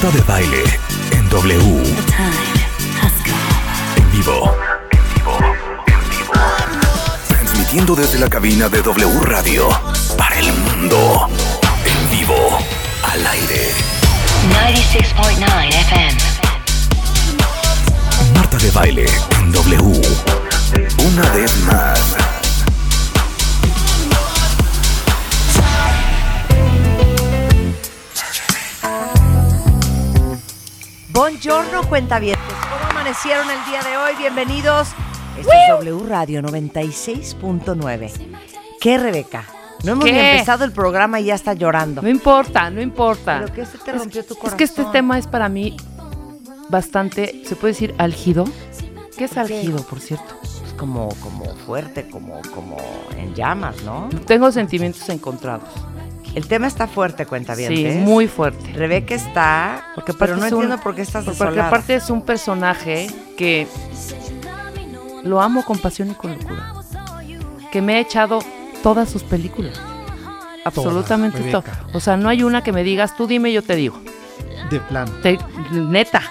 Marta de Baile en W. En vivo. En vivo. En vivo. Transmitiendo desde la cabina de W Radio para el mundo. En vivo. Al aire. 96.9 FM. Marta de Baile en W. Una vez más. Buongiorno, cuentavientes. ¿Cómo amanecieron el día de hoy? Bienvenidos. Esto es W Radio 96.9. ¿Qué, Rebeca? No hemos ni empezado el programa y ya está llorando. No importa, no importa. ¿Pero qué se te rompió tu Es corazón? que este tema es para mí bastante, ¿se puede decir álgido? ¿Qué es álgido, por cierto? Es como, como fuerte, como, como en llamas, ¿no? Tengo sentimientos encontrados. El tema está fuerte, Sí, cuentavientes. muy fuerte. Rebeca está... Porque pero aparte no es un- entiendo por qué estás Porque desolada. aparte es un personaje que lo amo con pasión y con locura. Que me ha echado todas sus películas. Absolutamente todo. Rebeca. O sea, no hay una que me digas, tú dime, yo te digo. De plano. Te- neta.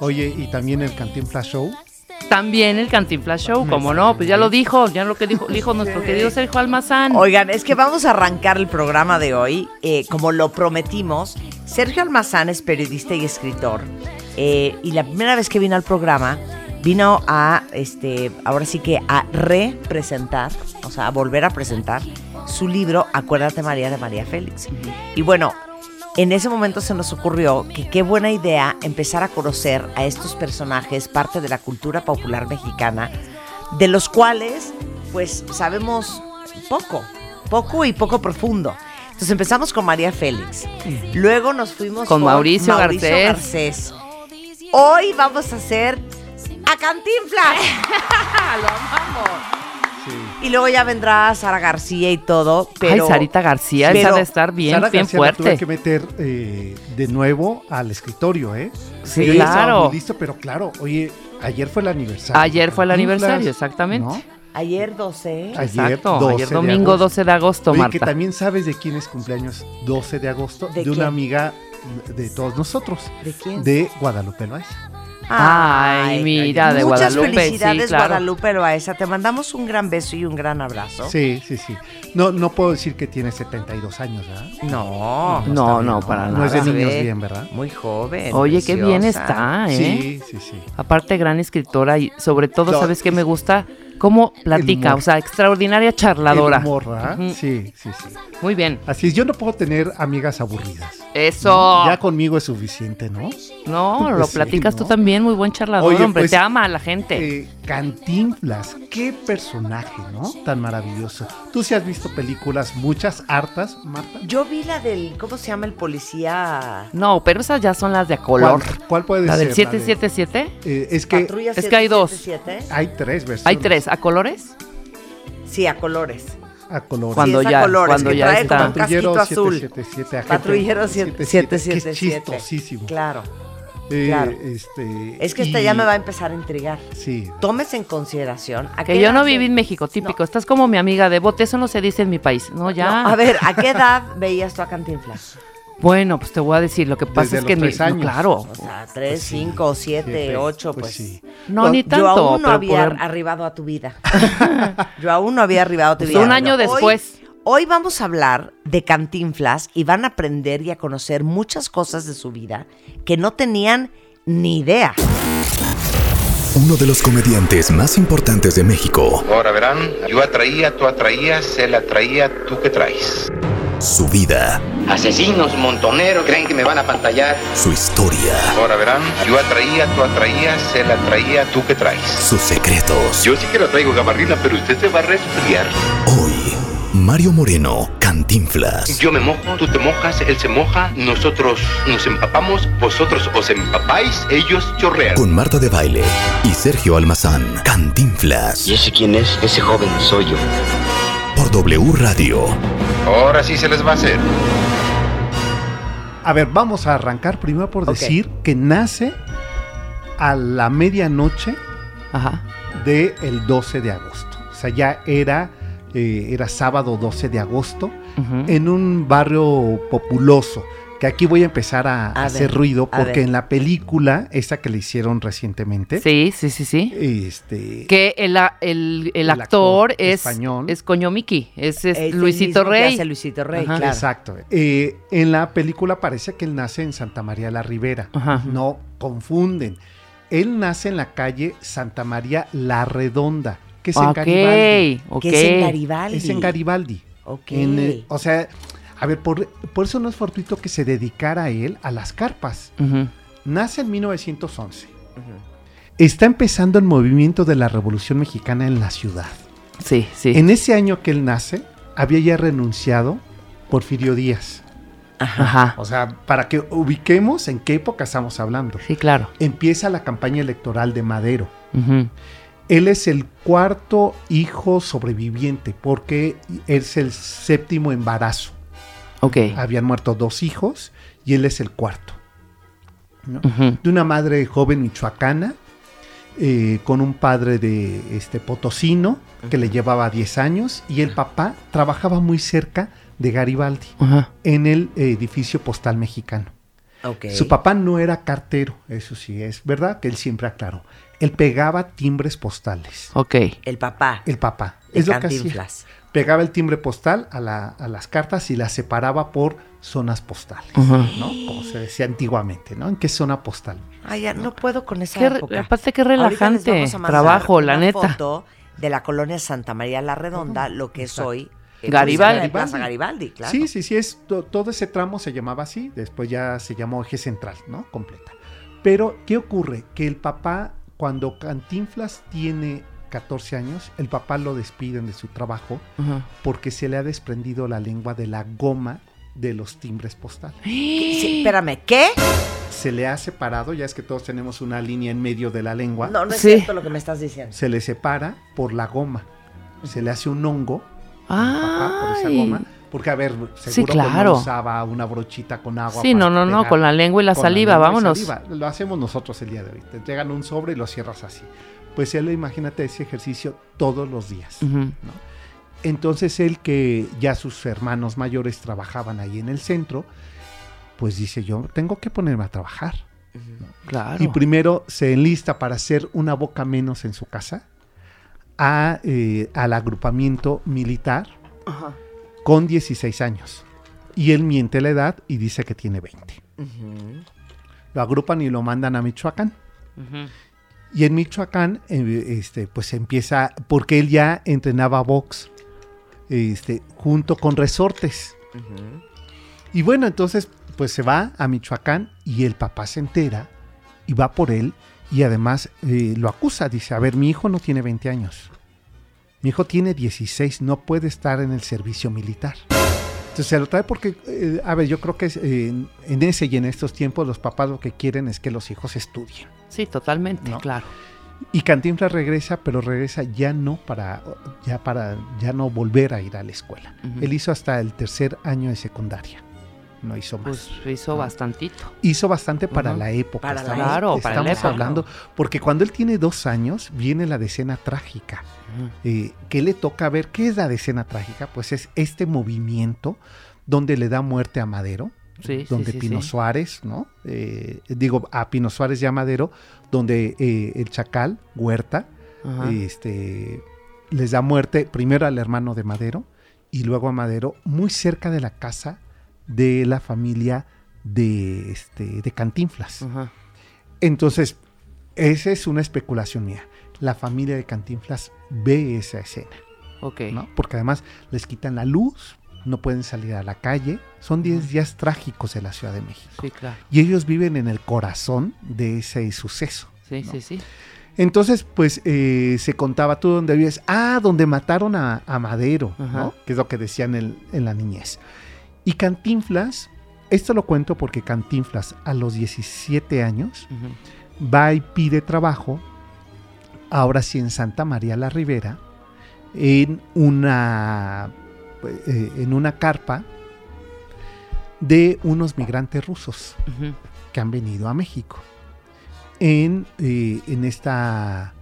Oye, y también el Cantinflas Show. También el Cantinflas Show, como no, pues ya lo dijo, ya lo que dijo, dijo nuestro querido Sergio Almazán. Oigan, es que vamos a arrancar el programa de hoy, eh, como lo prometimos. Sergio Almazán es periodista y escritor. eh, y la primera vez que vino al programa, vino a, este, ahora sí que a representar, o sea, a volver a presentar su libro Acuérdate María de María Félix. Y bueno, en ese momento se nos ocurrió que qué buena idea empezar a conocer a estos personajes, parte de la cultura popular mexicana, de los cuales, pues, sabemos poco, poco y poco profundo. Entonces empezamos con María Félix, luego nos fuimos Con Mauricio Garcés. Garcés. Hoy vamos a hacer a Cantinflas. lo amamos. Sí. Y luego ya vendrá Sara García y todo, pero Ay, Sarita García, pero- esa de estar bien, Sara bien García la tuve fuerte. que meter eh, de nuevo al escritorio, ¿eh? Sí, Yo claro. muy listo, pero claro, oye, ayer fue el aniversario. Ayer fue el aniversario, exactamente. ¿no? ayer 12. Ayer, Exacto, 12 ayer de domingo agosto. 12 de agosto, Oye, Marta. que también sabes de quién es cumpleaños 12 de agosto, ¿De de, una amiga de todos nosotros, ¿De quién? de Guadalupe Loaiza. Ay, mira, de Muchas Guadalupe, felicidades, sí, claro. Guadalupe Loaesa. Te mandamos un gran beso y un gran abrazo. Sí, sí, sí. No, no puedo decir que tiene 72 años, ¿verdad? No, No, bien, no, para No es de nada. niños ve bien, ¿verdad? Muy joven. Oye, qué bien está, ¿eh? Sí, sí, sí. Aparte, gran escritora y sobre todo, No, ¿sabes qué me gusta? Cómo platica, o sea, extraordinaria charladora. ¿verdad? Ujú. Sí, sí, sí. Muy bien. Así es, yo no puedo tener amigas aburridas. Eso. Ya conmigo es suficiente, ¿no? No, Pues lo sí, platicas tú también, muy buen charlador, Oye, hombre. pues, te ama a la gente. Eh, Cantinflas, qué personaje, ¿no? Tan maravilloso. Tú sí has visto películas, muchas, hartas, Marta. Yo vi la del, ¿cómo se llama el policía? No, pero esas ya son las de a color. ¿Cuál, cuál puede La ser? del 777. Eh, es que Patrulla es que hay dos. 777. hay tres versiones. Hay tres. ¿A colores? Sí, a colores. A colores. Cuando es a ya- colores, cuando que ya trae está. como un casquito azul. 777, agente Patrullero 77, que 777. Es chistosísimo. Claro. Eh, claro. este, Es que esta y- ya me va a empezar a intrigar. Sí. Tomes en consideración. ¿a Que yo no viví en México, típico. No. Estás como mi amiga de bote, eso no se dice en mi país. No, ya. No, a ver, ¿a qué edad veías tú a Cantinflas? Bueno, pues te voy a decir, lo que pasa Desde es que mi- tres no, años. claro. O sea, tres, Pues sí, cinco, siete, siete, ocho, pues pues. sí. No, ni tanto. Yo aún no pero había por- arribado a tu vida. Yo aún no había arribado a tu Pues vida. un año Pero hoy- después. Hoy vamos a hablar de Cantinflas y van a aprender y a conocer muchas cosas de su vida que no tenían ni idea. Uno de los comediantes más importantes de México. Ahora verán, yo atraía, tú atraías, él atraía, tú que traes. Su vida, Asesinos, montoneros, creen que me van a pantallar. su historia, Ahora verán, yo atraía, tú atraías, él atraía, tú que traes. sus secretos. Yo sí que lo traigo gabardina, pero usted se va a resfriar. Hoy, Mario Moreno, Cantinflas. Yo me mojo, tú te mojas, él se moja, nosotros nos empapamos, vosotros os empapáis, ellos chorrean. Con Marta de Baile y Sergio Almazán, Cantinflas. ¿Y ese quién es? Ese joven soy yo. Por W Radio. Ahora sí se les va a hacer. A ver, vamos a arrancar primero por decir que nace a la medianoche del 12 de agosto. O sea, ya era, eh, era sábado 12 de agosto en un barrio populoso que aquí voy a empezar a, A hacer ver, ruido porque en la película, esa que le hicieron recientemente, Sí, sí, sí, sí. este, Que el, el, el El actor, actor es, español. es Coño Miki, es, es Es el Luisito Rey. hace Luisito Rey, Ajá. claro. Exacto. Eh, en la película parece que él nace en Santa María la Ribera. Ajá. No confunden. Él nace en la calle Santa María la Redonda, que es en Garibaldi. Que es en Garibaldi. Es en Garibaldi. Ok. En, eh, o sea, a ver, por, por eso no es fortuito que se dedicara él a las carpas. Nace en 1911. Está empezando el movimiento de la Revolución Mexicana en la ciudad. Sí, sí. En ese año que él nace, había ya renunciado Porfirio Díaz. Ajá. O sea, para que ubiquemos en qué época estamos hablando. Sí, claro. Empieza la campaña electoral de Madero. Él es el cuarto hijo sobreviviente porque es el séptimo embarazo. Habían muerto dos hijos y él es el cuarto. De una madre joven michoacana, eh, con un padre de este potosino que le llevaba 10 años y el papá trabajaba muy cerca de Garibaldi en el eh, edificio postal mexicano. Su papá no era cartero, eso sí es verdad que él siempre aclaró. Él pegaba timbres postales. Ok. El papá. El papá. de es lo que hacía. Pegaba el timbre postal a, la- a las cartas y las separaba por zonas postales, Ajá. ¿no? Como se decía antiguamente, ¿no? ¿En qué zona postal? Ay, ya no puedo con esa Qué época. aparte, qué relajante trabajo, la una neta. foto de la colonia Santa María la Redonda, lo que es Exacto. hoy eh, Garibaldi. pues, Plaza Garibaldi, claro. Sí, sí, sí, es, to- todo ese tramo se llamaba así, después ya se llamó eje central, ¿no? Completa. Pero, ¿qué ocurre? Que el papá, cuando Cantinflas tiene 14 años, el papá lo despiden de su trabajo porque se le ha desprendido la lengua de la goma de los timbres postales. Sí, espérame, ¿qué? Se le ha separado, ya es que todos tenemos una línea en medio de la lengua, No, no es Sí. cierto lo que me estás diciendo. se le separa por la goma. Se le hace un hongo al papá por esa goma. Porque, a ver, seguro Sí, que claro. no usaba una brochita con agua. Sí, no, no, no, con la lengua y la saliva, vámonos. saliva. Lo hacemos nosotros el día de hoy. Te entregan un sobre y lo cierras así. Pues él, imagínate ese ejercicio todos los días. Entonces él que ya sus hermanos mayores trabajaban ahí en el centro, pues dice yo tengo que ponerme a trabajar. Claro. Y primero se enlista para hacer una boca menos en su casa a, eh, al agrupamiento militar Ajá. con 16 años. Y él miente la edad y dice que tiene 20. Lo agrupan y lo mandan a Michoacán. Y en Michoacán, eh, este, pues empieza, porque él ya entrenaba box, este, junto con resortes. Y bueno, entonces, pues se va a Michoacán y el papá se entera y va por él y además eh, lo acusa. Dice, a ver, mi hijo no tiene 20 años. Mi hijo tiene 16, no puede estar en el servicio militar. Entonces se lo trae porque, eh, a ver, yo creo que eh, en- en ese y en estos tiempos los papás lo que quieren es que los hijos estudien. Sí, totalmente, ¿No? claro. Y Cantinflas regresa, pero regresa ya no para ya para ya no volver a ir a la escuela. Ujú. Él hizo hasta el tercer año de secundaria. No hizo más. Pues hizo bastantito. hizo bastante para la época. Para la estamos, Claro, para la estamos época. hablando, porque cuando él tiene dos años viene la decena trágica. Ujú. Eh, ¿Qué le toca ver? ¿Qué es la decena trágica? Pues es este movimiento donde le da muerte a Madero, Sí, sí, donde sí, Pino sí. Suárez, ¿no? Eh, digo, a Pino Suárez y a Madero, donde eh, el Chacal, Huerta, Ajá. este, les da muerte primero al hermano de Madero y luego a Madero, muy cerca de la casa de la familia de, este, de Cantinflas. Ajá. Entonces, esa es una especulación mía. La familia de Cantinflas ve esa escena, Ok. ¿no? Porque además les quitan la luz, no pueden salir a la calle. Son 10 días trágicos de la Ciudad de México. Sí, claro. Y ellos viven en el corazón de ese suceso. Sí, ¿no? sí, sí. Entonces, pues eh, se contaba tú donde vives. Ah, donde mataron a, a Madero, Ajá. ¿no? Que es lo que decían en, en la niñez. Y Cantinflas, esto lo cuento porque Cantinflas a los 17 años va y pide trabajo, ahora sí en Santa María la Ribera, en una, eh, en una carpa de unos migrantes rusos que han venido a México. En, eh, en esta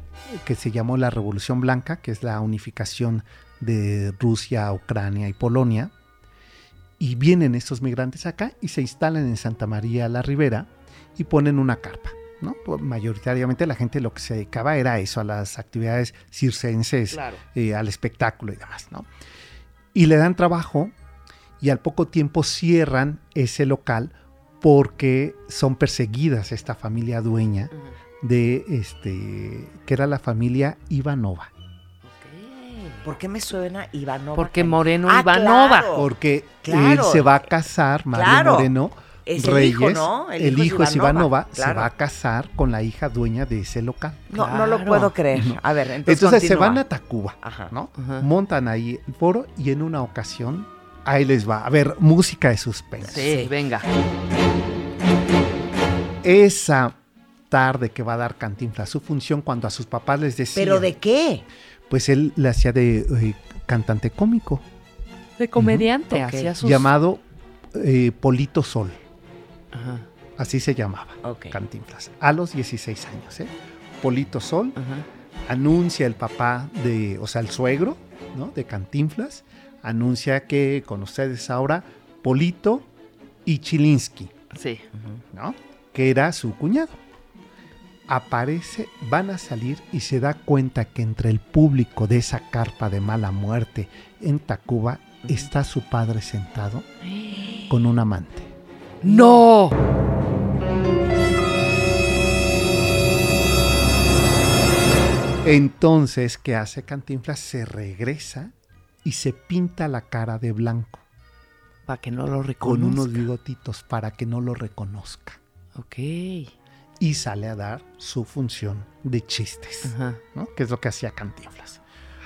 que se llamó la Revolución Blanca, que es la unificación de Rusia, Ucrania y Polonia. Y vienen estos migrantes acá y se instalan en Santa María la Ribera y ponen una carpa. ¿no? Pues, Mayoritariamente la gente lo que se dedicaba era a eso, a las actividades circenses, Claro. eh, al espectáculo y demás. ¿no? Y le dan trabajo y al poco tiempo cierran ese local porque son perseguidas esta familia dueña de este que era la familia Ivanova. ¿Por qué me suena Ivanova? Porque Moreno Ah, Ivanova. claro. Porque claro. él se va a casar, Mario Claro. Moreno Es el Reyes, hijo, ¿no? El el hijo es hijo es Ivanova, se va a casar con la hija dueña de ese local. No, no lo puedo creer. A ver, entonces, Entonces se van a Tacuba, Ajá. ¿no? Ajá. Montan ahí el foro y en una ocasión, ahí les va. A ver, música de suspense. Sí, venga. Esa tarde que va a dar Cantinflas su función cuando a sus papás les decía. ¿Pero de qué? Pues él le hacía de eh, cantante cómico, De comediante, hacía sus... llamado eh, Polito Sol. Ajá, Así se llamaba Ok. Cantinflas. A los 16 años, ¿eh? Polito Sol ajá. anuncia el papá de, o sea, el suegro, ¿no? De Cantinflas, anuncia que con ustedes ahora Polito y Chilinsky, Sí. ¿no? Que era su cuñado. Aparece, van a salir y se da cuenta que entre el público de esa carpa de mala muerte en Tacuba está su padre sentado con un amante. ¡No! Entonces, ¿qué hace Cantinflas? Se regresa y se pinta la cara de blanco Para que no lo con reconozca. unos bigotitos para que no lo reconozca. Ok. Y sale a dar su función de chistes, Ajá. ¿no? Que es lo que hacía Cantinflas.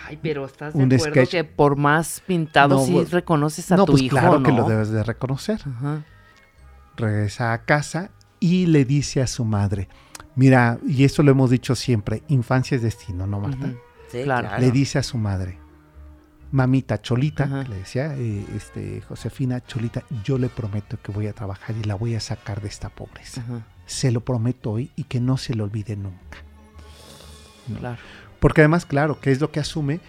Ay, pero estás de Un acuerdo sketch. que por más pintado No, sí pues- reconoces a no, tu pues hijo, claro ¿no? que lo debes de reconocer. Ajá. Regresa a casa y le dice a su madre, mira, y esto lo hemos dicho siempre, infancia es destino, ¿no, Marta? Sí, Claro. Le dice a su madre, mamita Cholita, que le decía eh, este, Josefina Cholita, yo le prometo que voy a trabajar y la voy a sacar de esta pobreza. Ajá. Se lo prometo hoy y que no se lo olvide nunca. ¿no? Claro. Porque además, claro, que es lo que asume.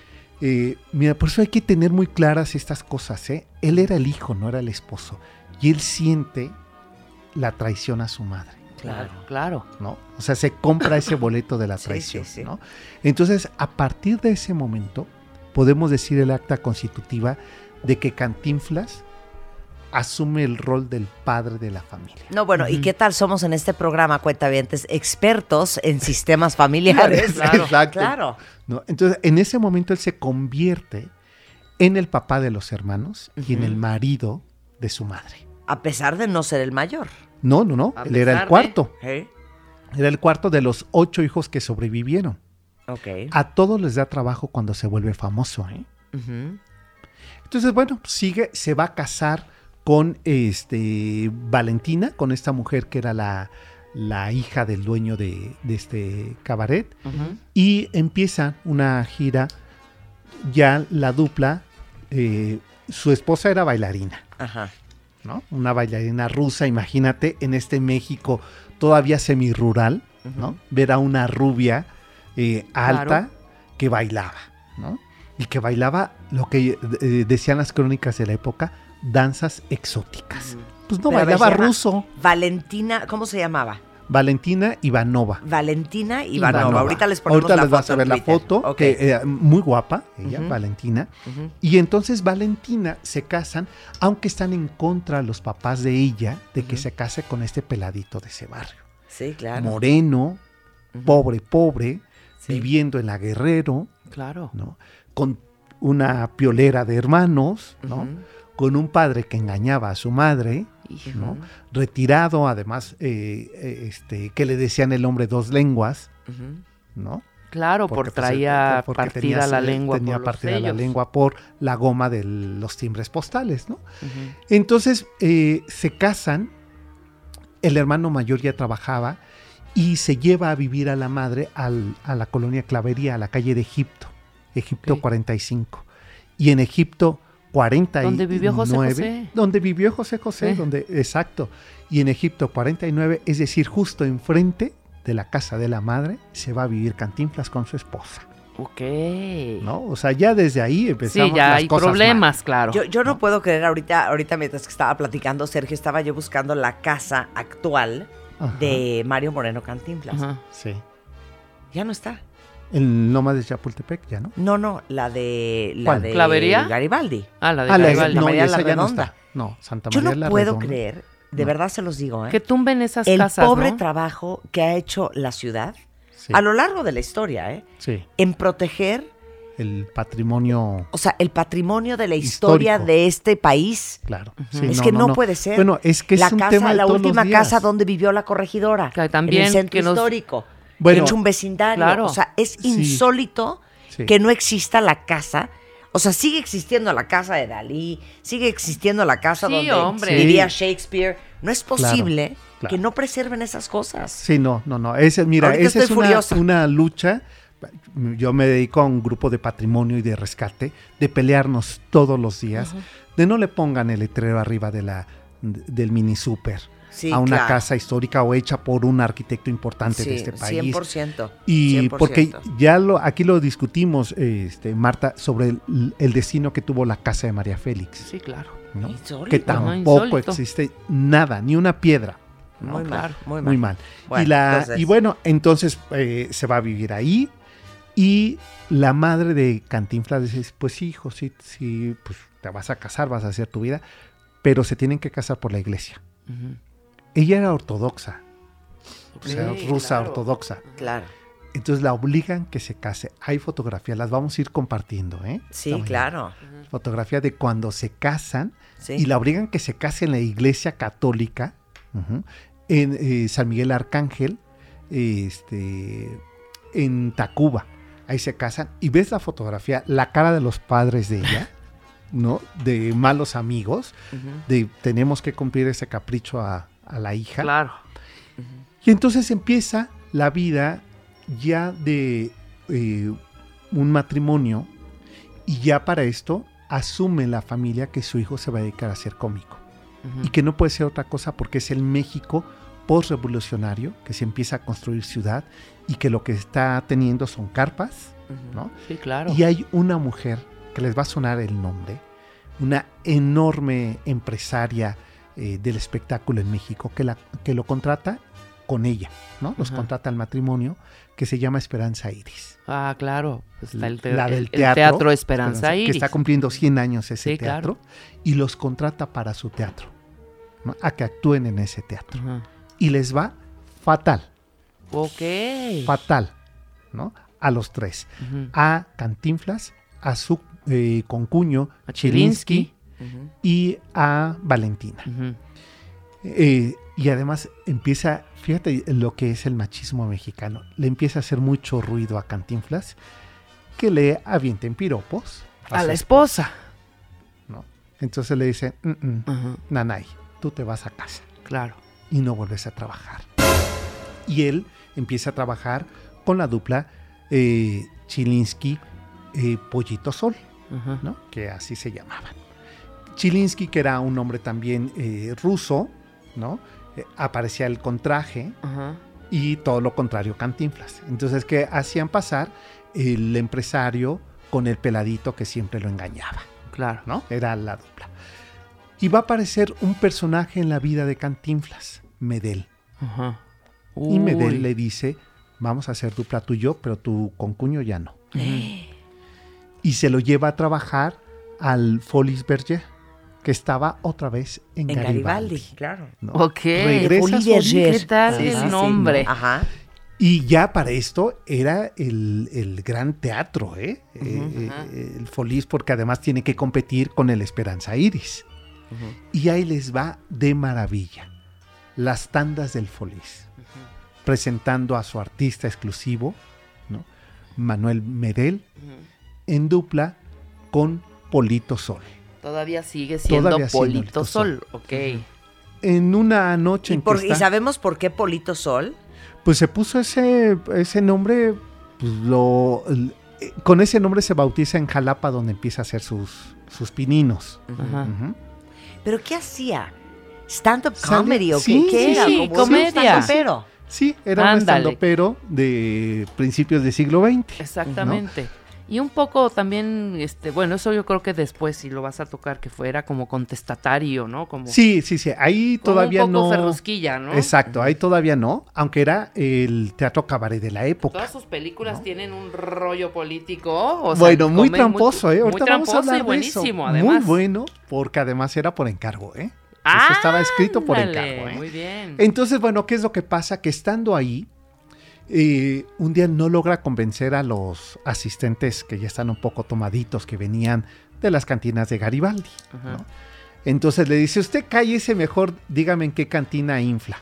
eh, mira, por eso hay que tener muy claras estas cosas. ¿eh? Él era el hijo, no era el esposo. Y él siente la traición a su madre. Claro, claro. ¿no? O sea, se compra ese boleto de la Sí, traición, sí, sí. ¿no? Entonces, a partir de ese momento, podemos decir el acta constitutiva de que Cantinflas asume el rol del padre de la familia. No, bueno, ¿y qué tal somos en este programa, cuentavientes? Expertos en sistemas familiares. Claro. Exacto. Claro. ¿no? Entonces, en ese momento él se convierte en el papá de los hermanos y en el marido de su madre. A pesar de no ser el mayor. No, no, no, A él era el de- cuarto. ¿Eh? Era el cuarto de los ocho hijos que sobrevivieron. Ok. A todos les da trabajo cuando se vuelve famoso, ¿eh? Entonces, bueno, sigue, se va a casar con este Valentina, con esta mujer que era la, la hija del dueño de, de este cabaret, y empieza una gira, ya la dupla, eh, su esposa era bailarina, Ajá. ¿no? Una bailarina rusa, imagínate, en este México todavía semirural, ¿no? Ujú. Ver a una rubia eh, alta Claro. que bailaba, ¿no? Y que bailaba lo que eh, decían las crónicas de la época, danzas exóticas. Pues no, Pero ver, bailaba ruso. Valentina, ¿cómo se llamaba? Valentina Ivanova. Valentina Ivanova. Ivanova. Ahorita les ponemos Ahorita la les vas a ver la foto, que eh, muy guapa, ella. Valentina. Y entonces Valentina se casan, aunque están en contra los papás de ella de que se case con este peladito de ese barrio. Sí, claro. Moreno, pobre, pobre, Sí. viviendo en la Guerrero, Claro. ¿no? Con una piolera de hermanos, ¿no? Con un padre que engañaba a su madre. ¿no? Retirado, además, eh, eh, este, que le decían el hombre dos lenguas. ¿no? Claro, Porque, por pues, traía partida tenía- la lengua Tenía por los partida la lengua por la goma de los timbres postales, ¿no? Entonces eh, se casan, el hermano mayor ya trabajaba y se lleva a vivir a la madre al- a la colonia Clavería, a la calle de Egipto, Egipto Ok. 45. Y en Egipto 49. Donde vivió José José. Donde vivió José José, donde, exacto. Y en Egipto 49, es decir, justo enfrente de la casa de la madre, se va a vivir Cantinflas con su esposa. Ok. ¿no? O sea, ya desde ahí empezamos Sí, ya las hay cosas mal. problemas, claro. Yo, yo no, puedo creer ahorita, ahorita mientras que estaba platicando Sergio, estaba yo buscando la casa actual Ajá. de Mario Moreno Cantinflas. Ajá. Sí. Ya no está. El Loma de Chapultepec, ya, ¿no? No, no, la de la ¿Cuál? de ¿Clavería? Garibaldi. Ah, la de Ah, la- Garibaldi. Santa no, María esa la ya no está. No, Santa Yo María no la puedo Redonda. creer, de No. verdad se los digo, ¿eh? Que tumben esas el casas, pobre ¿no? trabajo que ha hecho la ciudad Sí, a lo largo de la historia, ¿eh? sí. En proteger, El patrimonio, o sea, el patrimonio de la historia Histórico. de este país. claro. Sí, es que no, puede ser. Bueno, es que es la un casa, tema de la todos los última días. casa donde vivió la corregidora. Que también, en el centro que nos- histórico. Bueno, es un vecindario. claro. O sea, es insólito Sí. que no exista la casa. O sea, sigue existiendo la casa de Dalí, sigue existiendo la casa Sí, donde hombre. vivía. Shakespeare. No es posible claro. que no preserven esas cosas. Sí, no, no, no. Ese, mira, esa es una, una lucha. Yo me dedico a un grupo de patrimonio y de rescate, de pelearnos todos los días, de no le pongan el letrero arriba de la, del mini super Sí, a una claro. casa histórica o hecha por un arquitecto importante de este país. 100%. Y 100%. porque ya lo, aquí lo discutimos, este, Marta, sobre el, el destino que tuvo la casa de María Félix, Sí, claro. ¿no? Insólito. que tampoco insólito. existe nada, ni una piedra. ¿no? Muy mal, muy mal. Muy mal. Bueno, y, la, entonces- y bueno, entonces eh, se va a vivir ahí. Y la madre de Cantinflas dice, pues sí, hijo, sí, sí, pues te vas a casar, vas a hacer tu vida, pero se tienen que casar por la iglesia. Ujú. Ella era ortodoxa, o sea, rusa claro. ortodoxa. Claro. Entonces la obligan que se case. Hay fotografías, las vamos a ir compartiendo, ¿eh? Sí, claro. Fotografía de cuando se casan Sí. y la obligan que se case en la iglesia católica, en eh, San Miguel Arcángel, este, en Tacuba. Ahí se casan y ves la fotografía, la cara de los padres de ella, ¿no? De malos amigos, de tenemos que cumplir ese capricho a, a la hija. Claro. Y entonces empieza la vida ya de eh, un matrimonio y ya para esto asume la familia que su hijo se va a dedicar a ser cómico y que no puede ser otra cosa porque es el México postrevolucionario que se empieza a construir ciudad y que lo que está teniendo son carpas, ¿no? Sí, claro. Y hay una mujer que les va a sonar el nombre, una enorme empresaria eh, del espectáculo en México que, la, que lo contrata con ella, ¿no? Los Ajá. contrata al matrimonio, que se llama Esperanza Iris. Ah, claro. Pues está el, te- La el- del el teatro, teatro Esperanza Que Iris. está cumpliendo 100 años ese Sí, teatro. claro. Y los contrata para su teatro, ¿no? A que actúen en ese teatro. Ajá. Y les va fatal, Ok. fatal, ¿no? A los tres. A Cantinflas, a su eh, concuño, A Chilinsky, Chilinsky. Y a Valentina. Eh, y además empieza, fíjate lo que es el machismo mexicano, le empieza a hacer mucho ruido a Cantinflas que le avienten piropos A la esposa. ¿no? Entonces le dice, "Mm, mm. Nanay, tú te vas a casa Claro. y no vuelves a trabajar. Y él empieza a trabajar con la dupla eh, Chilinsky eh, Pollito Sol. ¿no? que así se llamaban. Chilinsky, que era un hombre también eh, ruso, ¿no? Eh, aparecía él con traje Ajá. y todo lo contrario Cantinflas. Entonces, que hacían pasar el empresario con el peladito que siempre lo engañaba, Claro. ¿no? Era la dupla. Y va a aparecer un personaje en la vida de Cantinflas, Medel. Ajá. Y Medel le dice, vamos a hacer dupla tú y yo, pero tu concuño ya no. Y se lo lleva a trabajar al Folies Berger, que estaba otra vez en, En Garibaldi. Garibaldi, claro. ¿no? Ok. Regresa. ¿Qué tal Sí, el sí, nombre? Ajá. Y ya para esto era el, el gran teatro, ¿eh? Eh, eh, el Folies, porque además tiene que competir con el Esperanza Iris. Y ahí les va de maravilla. Las tandas del Folies. Presentando a su artista exclusivo, ¿no? Manuel Medel, en dupla con Polito Sol. Todavía sigue siendo Todavía Polito Polito Sol. Ok. En una noche ¿Y, en que y está- sabemos por qué Polito Sol? Pues se puso ese, ese nombre, pues lo, eh, con ese nombre se bautiza en Jalapa donde empieza a hacer sus, sus pininos. ¿Pero qué hacía? ¿Stand-up comedy o sí, qué, sí, era? sí, Como un comedia. Sí, era un Ándale. estandopero de principios del siglo XX. Exactamente. Y un poco también, este, bueno, eso yo creo que después si lo vas a tocar que fuera como contestatario, ¿no? Como Sí, sí, sí. Ahí como todavía un poco no. ferrusquilla, ¿no? Exacto, ahí todavía no, aunque era el teatro cabaret de la época. Todas sus películas tienen un rollo político, o sea, bueno, muy tramposo, ¿eh? Muy Ahorita vamos a tramposo hablar y de eso. buenísimo, Muy además. bueno, porque además era por encargo, ¿eh? Eso estaba escrito por Ándale, encargo, ¿eh? Muy bien. Entonces, bueno, ¿qué es lo que pasa? Que estando ahí, eh, un día no logra convencer a los asistentes que ya están un poco tomaditos, que venían de las cantinas de Garibaldi. ¿no? Entonces le dice, usted cállese mejor, dígame en qué cantina infla.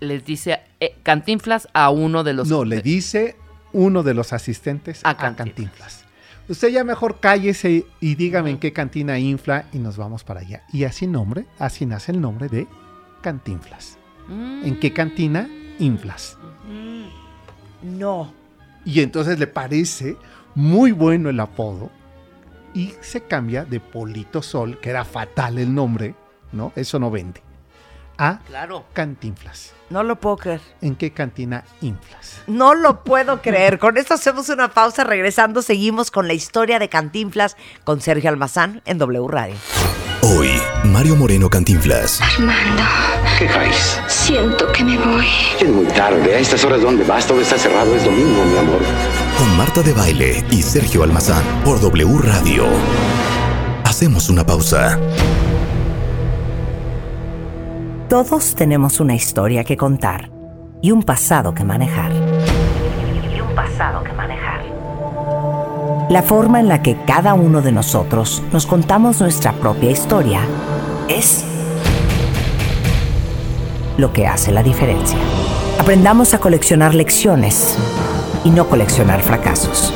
Les dice eh, Cantinflas a uno de los... no, le dice uno de los asistentes A a, Cantinflas. Cantinflas. Usted ya mejor cállese y dígame en qué cantina infla y nos vamos para allá. Y así nombre, así nace el nombre de Cantinflas. Mm. ¿En qué cantina inflas? No. Y entonces le parece muy bueno el apodo y se cambia de Polito Sol, que era fatal el nombre, ¿no? Eso no vende, a Claro. Cantinflas. No lo puedo creer. ¿En qué cantina inflas? No lo puedo creer. Con esto hacemos una pausa. Regresando, seguimos con la historia de Cantinflas con Sergio Almazán en W Radio. Hoy, Mario Moreno Cantinflas. Armando, ¿Qué traes? siento que me voy. Es muy tarde. A estas horas, ¿dónde vas? Todo está cerrado. Es domingo, mi amor. Con Marta de Baile y Sergio Almazán por W Radio. Hacemos una pausa. Todos tenemos una historia que contar y un pasado que manejar. Y un pasado que manejar. La forma en la que cada uno de nosotros nos contamos nuestra propia historia es lo que hace la diferencia. Aprendamos a coleccionar lecciones y no coleccionar fracasos.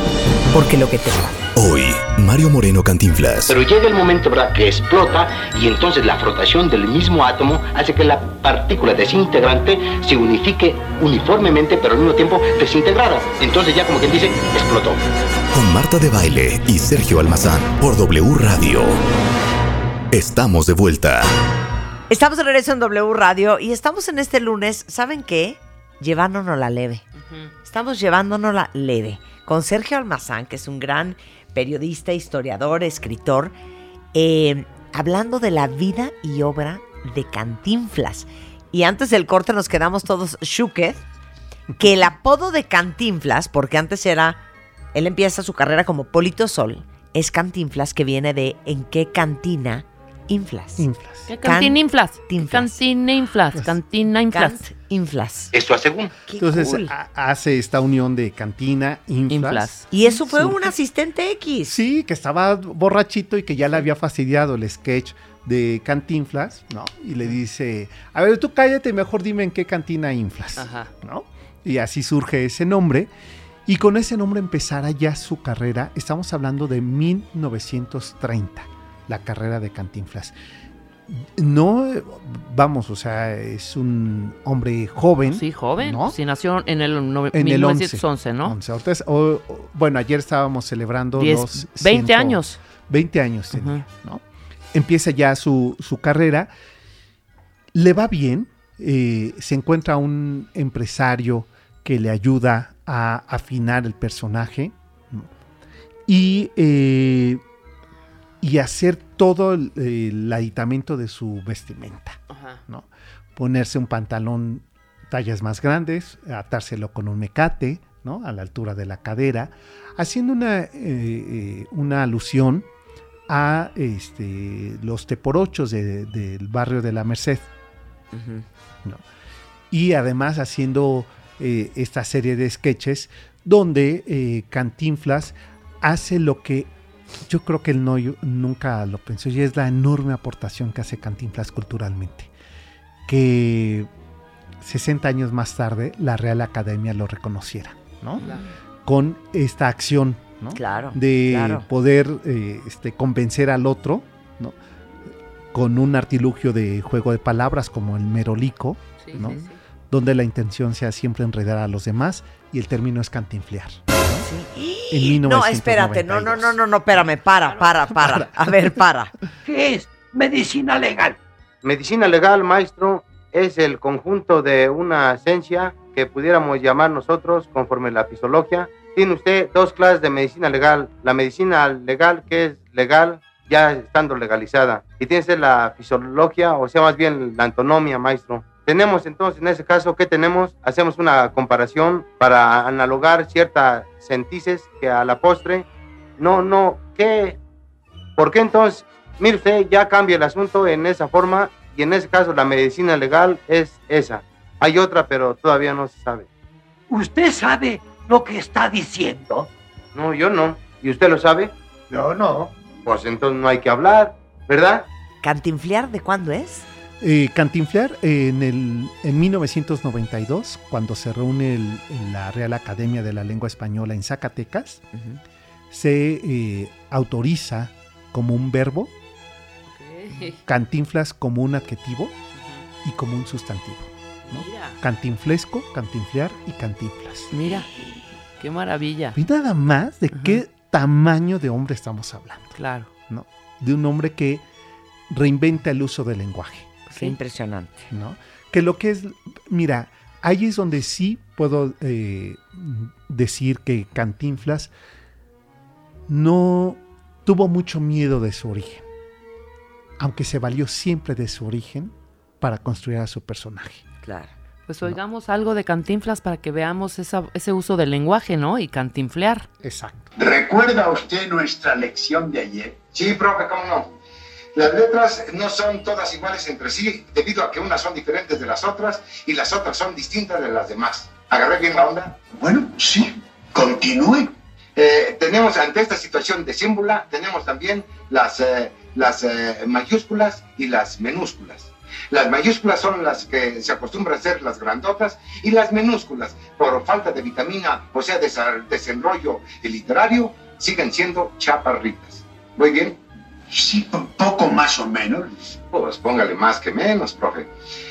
Porque lo que te Hoy, Mario Moreno Cantinflas. Pero llega el momento, ¿verdad?, que explota y entonces la frotación del mismo átomo hace que la partícula desintegrante se unifique uniformemente, pero al mismo tiempo desintegrada. Entonces ya como quien dice, explotó. Con Marta de Baile y Sergio Almazán por W Radio. Estamos de vuelta. Estamos de regreso en W Radio y estamos en este lunes, ¿saben qué? Llevándonos la leve. Estamos llevándonos la leve con Sergio Almazán, que es un gran periodista, historiador, escritor, eh, hablando de la vida y obra de Cantinflas. Y antes del corte nos quedamos todos shooked, que el apodo de Cantinflas, porque antes era, él empieza su carrera como Polito Sol, es Cantinflas que viene de ¿en qué cantina inflas? Inflas. ¿Qué cantina inflas? Cantina inflas. Cantina inflas. Cantinflas. Esto según. Qué Entonces cool. hace esta unión de cantina, inflas. Inflas. Y eso fue Sí. un asistente X. Sí, que estaba borrachito y que ya le había fastidiado el sketch de Cantinflas, ¿no? Y le dice, a ver, tú cállate, mejor dime en qué cantina inflas, Ajá. ¿no? Y así surge ese nombre. Y con ese nombre empezara ya su carrera. Estamos hablando de 1930, la carrera de Cantinflas. No, vamos, o sea, es un hombre joven. Sí, joven. ¿no? Sí, nació en el nove- En el 1911, ¿no? 11. Ahorita es- o- o- bueno, ayer estábamos celebrando los 20 ciento- años. 20 años tenía, ¿no? Empieza ya su, su carrera, le va bien, eh, se encuentra un empresario que le ayuda a afinar el personaje y, eh, y hacer todo el, el aditamento de su vestimenta. Ajá. ¿no? Ponerse un pantalón tallas más grandes, atárselo con un mecate, ¿no? A la altura de la cadera, haciendo una, eh, eh, una alusión a este, los teporochos de- del barrio de la Merced. ¿no? Y además haciendo eh, esta serie de sketches donde eh, Cantinflas hace lo que yo creo que él no, nunca lo pensó y es la enorme aportación que hace Cantinflas culturalmente. Que 60 años más tarde la Real Academia lo reconociera, ¿no? Con esta acción, ¿no? Claro. de claro. poder eh, este, convencer al otro, ¿no? Con un artilugio de juego de palabras como el merolico, Sí, ¿no? sí, sí. Donde la intención sea siempre enredar a los demás y el término es cantinflear. En No, espérate, no, no, no, no, no, espérame, para, para, para. A ver, para. ¿Qué es medicina legal? Medicina legal, maestro, es el conjunto de una esencia que pudiéramos llamar nosotros conforme la fisiología. Tiene usted dos clases de medicina legal. La medicina legal, que es legal ya estando legalizada. Y tiene usted la fisiología, o sea, más bien la antonomía, maestro. Tenemos entonces, en ese caso, ¿qué tenemos? Hacemos una comparación para analogar ciertas sentices que a la postre, no, no, ¿qué? ¿Por qué entonces? Mire usted, ya cambia el asunto en esa forma y en ese caso la medicina legal es esa. Hay otra, pero todavía no se sabe. ¿Usted sabe lo que está diciendo? No, yo no. ¿Y usted lo sabe? Yo no. Pues entonces no hay que hablar, ¿verdad? ¿Cantinflear de cuándo es? Eh, Cantinflar en, el, en 1992, cuando se reúne el- la Real Academia de la Lengua Española en Zacatecas, se eh, autoriza como un verbo, cantinflas como un adjetivo y como un sustantivo. Mira, Cantinflesco, cantinflear y cantinflas. mira, qué maravilla. Y nada más de qué tamaño de hombre estamos hablando. Claro. ¿no? De un hombre que reinventa el uso del lenguaje. Qué impresionante. ¿no? Que lo que es, mira, ahí es donde sí puedo eh, decir que Cantinflas no tuvo mucho miedo de su origen, aunque se valió siempre de su origen para construir a su personaje. Claro. Pues oigamos algo de cantinflas para que veamos esa- ese uso del lenguaje, ¿no? Y cantinflear. Exacto. ¿Recuerda usted nuestra lección de ayer? Sí, profe, ¿cómo no? Las letras no son todas iguales entre sí, debido a que unas son diferentes de las otras y las otras son distintas de las demás. ¿Agarré bien la onda? Bueno, sí. Continúe. Eh, tenemos ante esta situación de símbula, tenemos también las, eh, las eh, mayúsculas y las minúsculas. Las mayúsculas son las que se acostumbran a ser las grandotas y las minúsculas, por falta de vitamina, o sea, desa- desenrollo literario, siguen siendo chaparritas. ¿Muy bien? Sí, po- poco más o menos. Pues póngale más que menos, profe.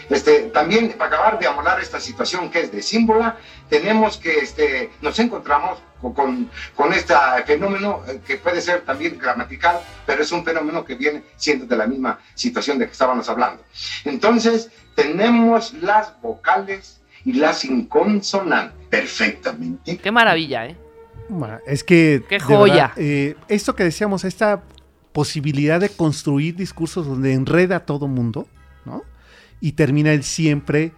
Este, también, para acabar de amolar esta situación que es de símbola, tenemos que este, nos encontramos con, con, este fenómeno eh, que puede ser también gramatical, pero es un fenómeno que viene siendo de la misma situación de que estábamos hablando. Entonces, tenemos las vocales y las inconsonantes. Perfectamente. Qué maravilla, ¿eh? Bueno, es que... ¡Qué joya! verdad, eh, esto que decíamos, esta posibilidad de construir discursos donde enreda a todo mundo, ¿no? Y termina él siempre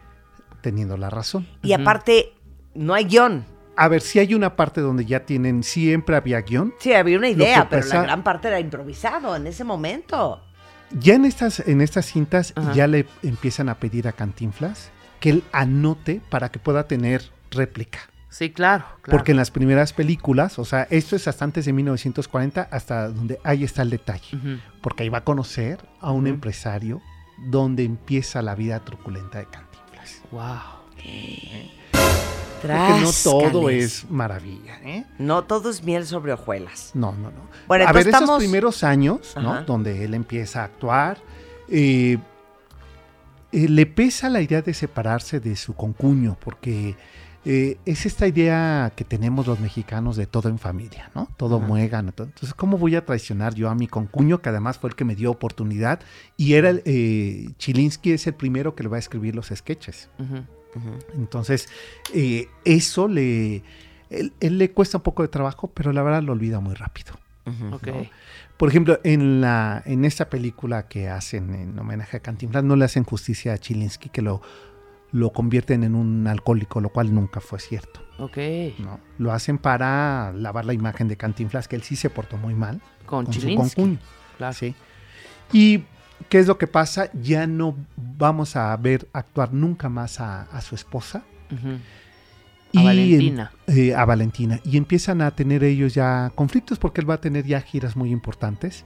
teniendo la razón. Y aparte, no hay guion. A ver, si hay una parte donde ya tienen, siempre había guion. Sí, había una idea, pero pasa- la gran parte era improvisado en ese momento. Ya en estas, en estas cintas ya le empiezan a pedir a Cantinflas que él anote para que pueda tener réplica. Sí, claro. claro. Porque en las primeras películas, o sea, esto es hasta antes de 1940, hasta donde ahí está el detalle. Porque ahí va a conocer a un empresario donde empieza la vida truculenta de Cantinflas. Wow. Porque no todo es maravilla, ¿eh? No todo es miel sobre hojuelas. No, no, no. Bueno, a ver, esos primeros años, ¿no? Ajá. Donde él empieza a actuar, eh, eh, le pesa la idea de separarse de su concuño, porque eh, es esta idea que tenemos los mexicanos de todo en familia, ¿no? Todo Ajá. muegan. todo. Entonces, ¿cómo voy a traicionar yo a mi concuño, que además fue el que me dio oportunidad? Y era el, eh, Chilinsky es el primero que le va a escribir los sketches. Entonces, eh, eso le... Él, él le cuesta un poco de trabajo, pero la verdad lo olvida muy rápido. Ok. ¿no? Por ejemplo, en la en esta película que hacen en homenaje a Cantinflas, no le hacen justicia a Chilinsky, que lo, lo convierten en un alcohólico, lo cual nunca fue cierto. Ok. ¿no? Lo hacen para lavar la imagen de Cantinflas, que él sí se portó muy mal Con, con su concuño. Claro. ¿sí? Y ¿qué es lo que pasa? Ya no vamos a ver actuar nunca más a, a su esposa. Y A en- Valentina. eh, a Valentina. Y empiezan a tener ellos ya conflictos porque él va a tener ya giras muy importantes.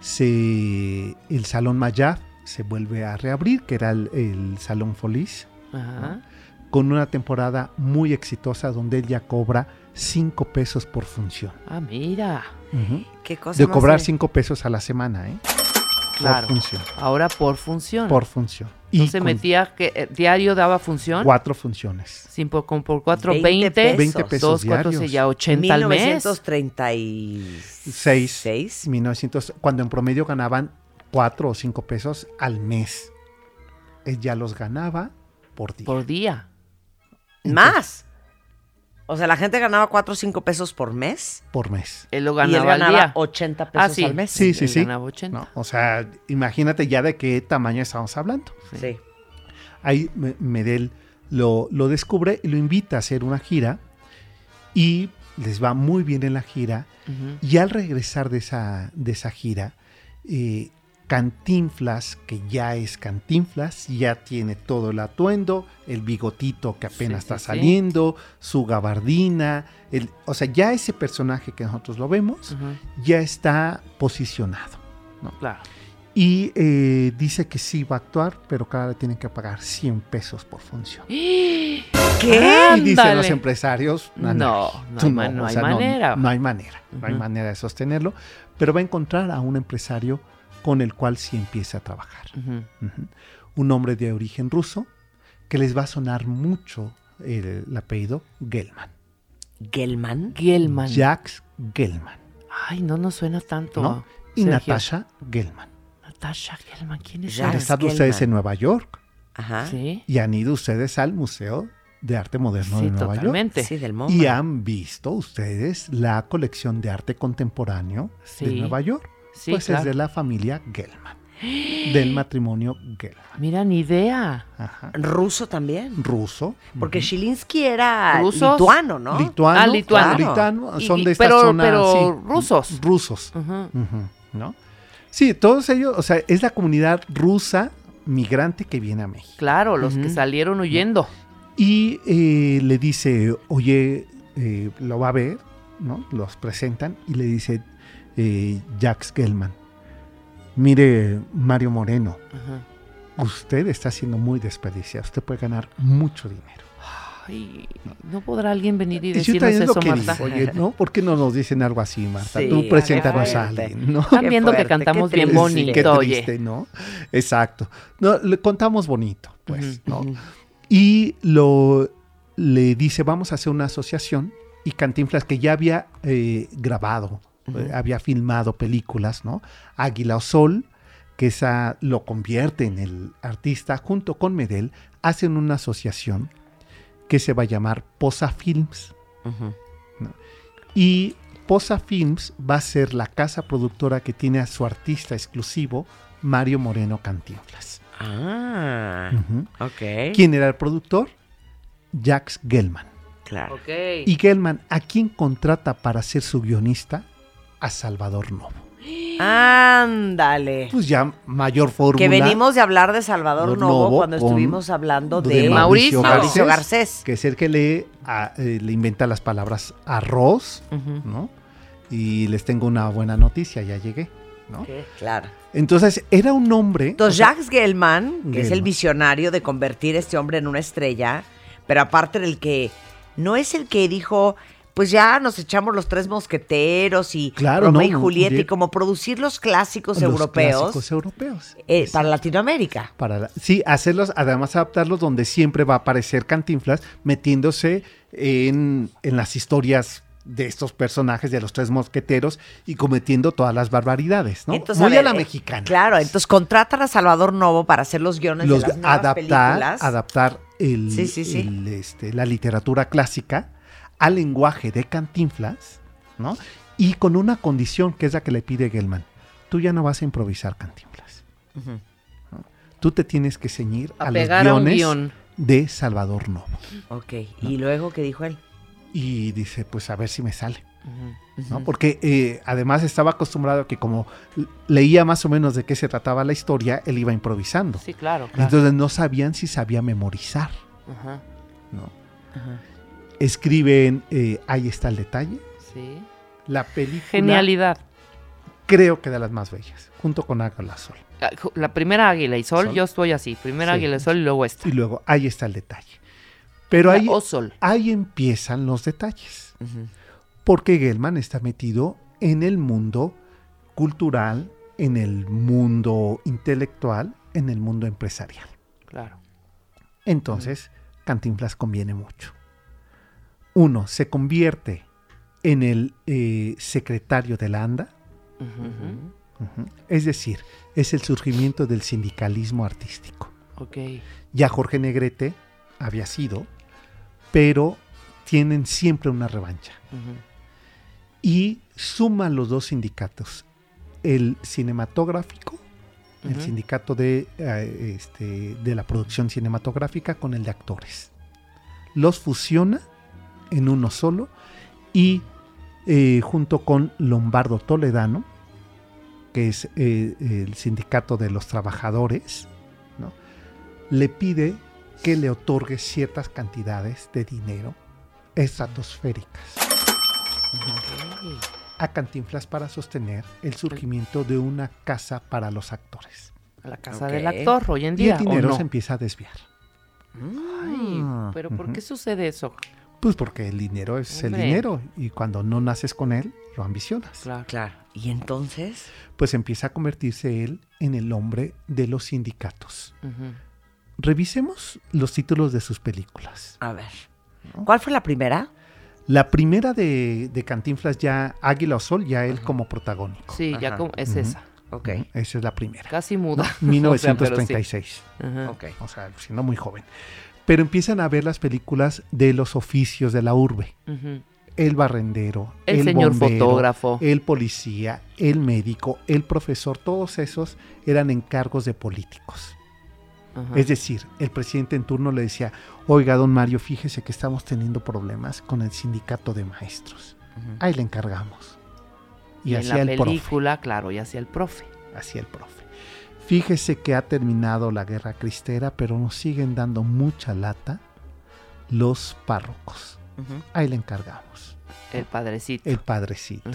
Se, el Salón Mayab se vuelve a reabrir, que era el, el Salón Folies, Ajá. con una temporada muy exitosa donde él ya cobra 5 pesos por función. Ah, mira. Ujú. ¿Qué cosa De más cobrar de- 5 pesos a la semana, ¿eh? Claro. Por función. Ahora por función. Por función. No Y se con metía que eh, diario daba función. cuatro funciones. Sin por, con por 4, 20 20, pesos. 20 pesos Dos, cuatro, diarios. seis, ya 80 al mes. 1936. Seis. 1900, cuando en promedio ganaban 4 o 5 pesos al mes. Él ya los ganaba por día. Por día. Más. O sea, la gente ganaba 4 o 5 pesos por mes. por mes. Él lo y él ganaba al día. 80 pesos Ah, sí. al mes. Sí, sí, Él sí. ganaba 80. ¿no? O sea, imagínate ya de qué tamaño estamos hablando. Sí. Ahí Me- Medel lo, lo descubre y lo invita a hacer una gira y les va muy bien en la gira. Y al regresar de esa, de esa gira, eh, Cantinflas, que ya es Cantinflas, ya tiene todo el atuendo, el bigotito que apenas Sí, está sí, sí. saliendo, su gabardina, el, o sea, ya ese personaje que nosotros lo vemos, ya está posicionado. Claro. Y eh, dice que sí va a actuar, pero cada le tienen que pagar 100 pesos por función. ¿Qué? Y dicen los empresarios, No, no hay ma- no hay manera. No, hay manera, no hay manera de sostenerlo, pero va a encontrar a un empresario con el cual sí empieza a trabajar. Un hombre de origen ruso que les va a sonar mucho el, el apellido Gelman. Gelman. Gelman. Jacques Gelman, Ay, no nos suena tanto. ¿no? Y Sergio. Natasha Gelman. Natasha Gelman, ¿quién es Han estado ustedes en Nueva York Ajá. Sí, y han ido ustedes al Museo de Arte Moderno sí, de Nueva York. totalmente. Sí, del MoMA. Y han visto ustedes la colección de arte contemporáneo de. Nueva York. Sí, pues claro. es de la familia Gelman, del matrimonio Gelman. Mira, ni idea. Ajá. Ruso también. Ruso. Porque. Shilinsky era ¿Rusos? lituano, ¿no? Lituano. Ah, lituano. son y- de esta pero- zona. pero sí, rusos. Rusos. ¿No? Sí, todos ellos, o sea, es la comunidad rusa migrante que viene a México. Claro, los que salieron huyendo. Y eh, le dice, oye, eh, lo va a ver, ¿no? Los presentan y le dice eh, Jacques Gelman, mire Mario Moreno, Ajá. usted está siendo muy desperdiciado, usted puede ganar mucho dinero. Ay, ¿no podrá alguien venir y Y decirnos también lo eso, que Marta? digo, oye, ¿no? ¿Por qué no nos dicen algo así, Marta? Sí, Tú preséntanos a alguien, ¿no? Están viendo que cantamos bien bonito, qué oye. triste, ¿no? Exacto. No, le contamos bonito, pues, ¿no? Y lo le dice, vamos a hacer una asociación. Y Cantinflas, que ya había eh, grabado, eh, había filmado películas, ¿no? Águila o Sol, que esa lo convierte en el artista, junto con Medel, hacen una asociación que se va a llamar Posa Films. Y Posa Films va a ser la casa productora que tiene a su artista exclusivo, Mario Moreno Cantinflas. Ah, Ujú. ok. ¿Quién era el productor? Jacques Gelman. Claro. Ok. Y Gelman, ¿a quién contrata para ser su guionista? A Salvador Novo. Ándale. Pues ya mayor fórmula. Que venimos de hablar de Salvador Novo, Novo cuando estuvimos hablando de de, Mauricio Mauricio Garcés. Garcés. Que es el que le, a- eh, le inventa las palabras arroz. ¿no? Y les tengo una buena noticia, ya llegué, ¿no? Claro. Entonces, era un hombre... Entonces, o sea, Jacques Gelman, que es el visionario de convertir a este hombre en una estrella, pero aparte del que no es el que dijo, pues ya nos echamos los tres mosqueteros y Claro, Romeo y no, Julieta, y como producir los clásicos los europeos clásicos europeos. eh, para Latinoamérica. Para la- sí, hacerlos, además adaptarlos donde siempre va a aparecer Cantinflas metiéndose en, en las historias de estos personajes de los tres mosqueteros y cometiendo todas las barbaridades, ¿no? Entonces, Muy a, ver, la eh, mexicana. Claro, entonces contratan a Salvador Novo para hacer los guiones Los, de las nuevas adaptar, películas. adaptar el, Sí, sí, sí. el, este, la literatura clásica al lenguaje de Cantinflas, ¿no? Y con una condición que es la que le pide Gelman. Tú ya no vas a improvisar Cantinflas. Tú te tienes que ceñir A a, los guiones guion. de Salvador Novo. Ok, y luego, ¿qué dijo él? Y dice, pues a ver si me sale. ¿no? Porque eh, además estaba acostumbrado a que como leía más o menos de qué se trataba la historia, él iba improvisando. Sí, claro, claro. Entonces no sabían si sabía memorizar. Ajá, ¿no? ajá. Escriben, eh, ahí está el detalle. Sí. La película Genialidad. creo que de las más bellas, junto con Águila Sol. Ah, La primera águila y sol, Sol. yo estoy así. Primera Sí. águila y sol y luego esta. Y luego, ahí está el detalle. Pero ahí, sol. ahí empiezan los detalles. Porque Gelman está metido en el mundo cultural, en el mundo intelectual, en el mundo empresarial. Claro. Entonces, Cantinflas conviene mucho. Uno, se convierte en el eh, secretario de la ANDA, es decir, es el surgimiento del sindicalismo artístico. Ok. Ya Jorge Negrete había sido, pero tienen siempre una revancha. Y suman los dos sindicatos, el cinematográfico, el sindicato de, eh, este, de la producción cinematográfica con el de actores. Los fusiona en uno solo y eh, junto con Lombardo Toledano, que es eh, el sindicato de los trabajadores, ¿no? le pide que le otorgue ciertas cantidades de dinero estratosféricas a Cantinflas para sostener el surgimiento de una casa para los actores. A la casa del actor hoy en Y día. el ¿o dinero no? se empieza a desviar. Ay, pero ¿por Ujú. qué sucede eso? Pues porque el dinero es Hombre. el dinero y cuando no naces con él, lo ambicionas. Claro. Claro. ¿Y entonces? Pues empieza a convertirse él en el hombre de los sindicatos. Ujú. Revisemos los títulos de sus películas. A ver. ¿Cuál fue la primera? La primera de, de Cantinflas ya Águila o Sol, ya él como protagónico. Sí, ya como es esa. Ok. Esa es la primera. Casi muda. ¿no? O sea, sí. 1936. Ajá. Ok. o sea, siendo muy joven. Pero empiezan a ver las películas de los oficios de la urbe. El barrendero, El el, señor bombero, fotógrafo. el policía, el médico, el profesor, todos esos eran encargos de políticos. Es decir, el presidente en turno le decía, oiga, don Mario, fíjese que estamos teniendo problemas con el sindicato de maestros. Ahí le encargamos. Y, y en hacía la el profe. película, claro, y hacía el profe. Hacía el profe. Fíjese que ha terminado la guerra cristera, pero nos siguen dando mucha lata los párrocos. Ahí le encargamos. El padrecito. El padrecito.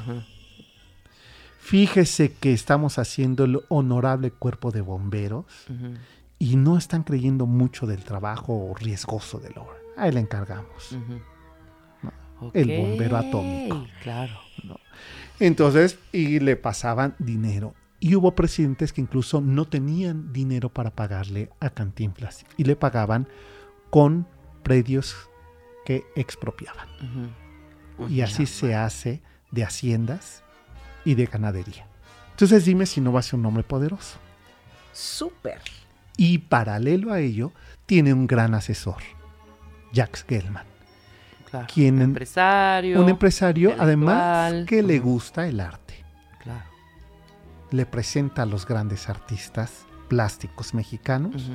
Fíjese que estamos haciendo el honorable cuerpo de bomberos y no están creyendo mucho del trabajo riesgoso de la obra. Ahí le encargamos. El bombero atómico. Claro. Entonces, y le pasaban dinero. Y hubo presidentes que incluso no tenían dinero para pagarle a Cantinflas y le pagaban con predios que expropiaban. Y así se hace de haciendas y de ganadería. Entonces dime si no va a ser un hombre poderoso. Súper. Y paralelo a ello, tiene un gran asesor, Jacques Gelman. Claro. Quien- empresario. Un empresario, además, que le gusta el arte. Le presenta a los grandes artistas plásticos mexicanos.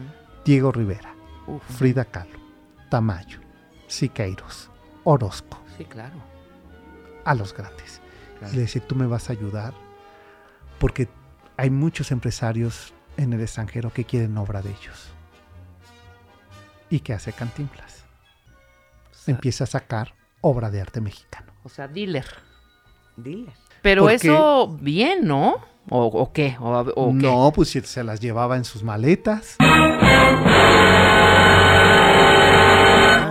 Diego Rivera, Uf. Frida Kahlo, Tamayo, Siqueiros, Orozco, Sí, claro. a los grandes. Y le dice, tú me vas a ayudar porque hay muchos empresarios en el extranjero que quieren obra de ellos. ¿Y qué hace Cantinflas? O sea, Empieza a sacar obra de arte mexicano. o sea, dealer. Dile. Pero Porque- eso, bien, ¿no? ¿O, o qué? ¿O, o qué? No, pues si se las llevaba en sus maletas.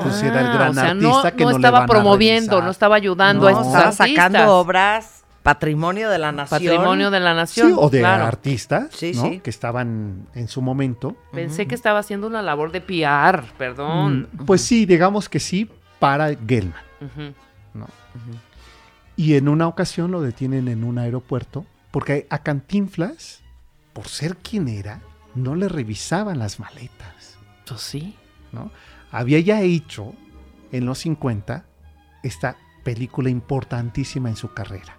Pues era el Ah, gran o sea, artista no, que no no, estaba promoviendo, no estaba ayudando a No. Estaba artistas. sacando obras, patrimonio de la nación. Patrimonio de la nación. Sí, o de claro. artistas Sí, ¿no? sí. que estaban en su momento. Pensé que estaba haciendo una labor de PR, perdón. Mm, Pues sí, digamos que sí, para Gelman. Y en una ocasión lo detienen en un aeropuerto porque a Cantinflas, por ser quien era, no le revisaban las maletas. Pues sí. ¿no? Había ya hecho en los 50 esta película importantísima en su carrera.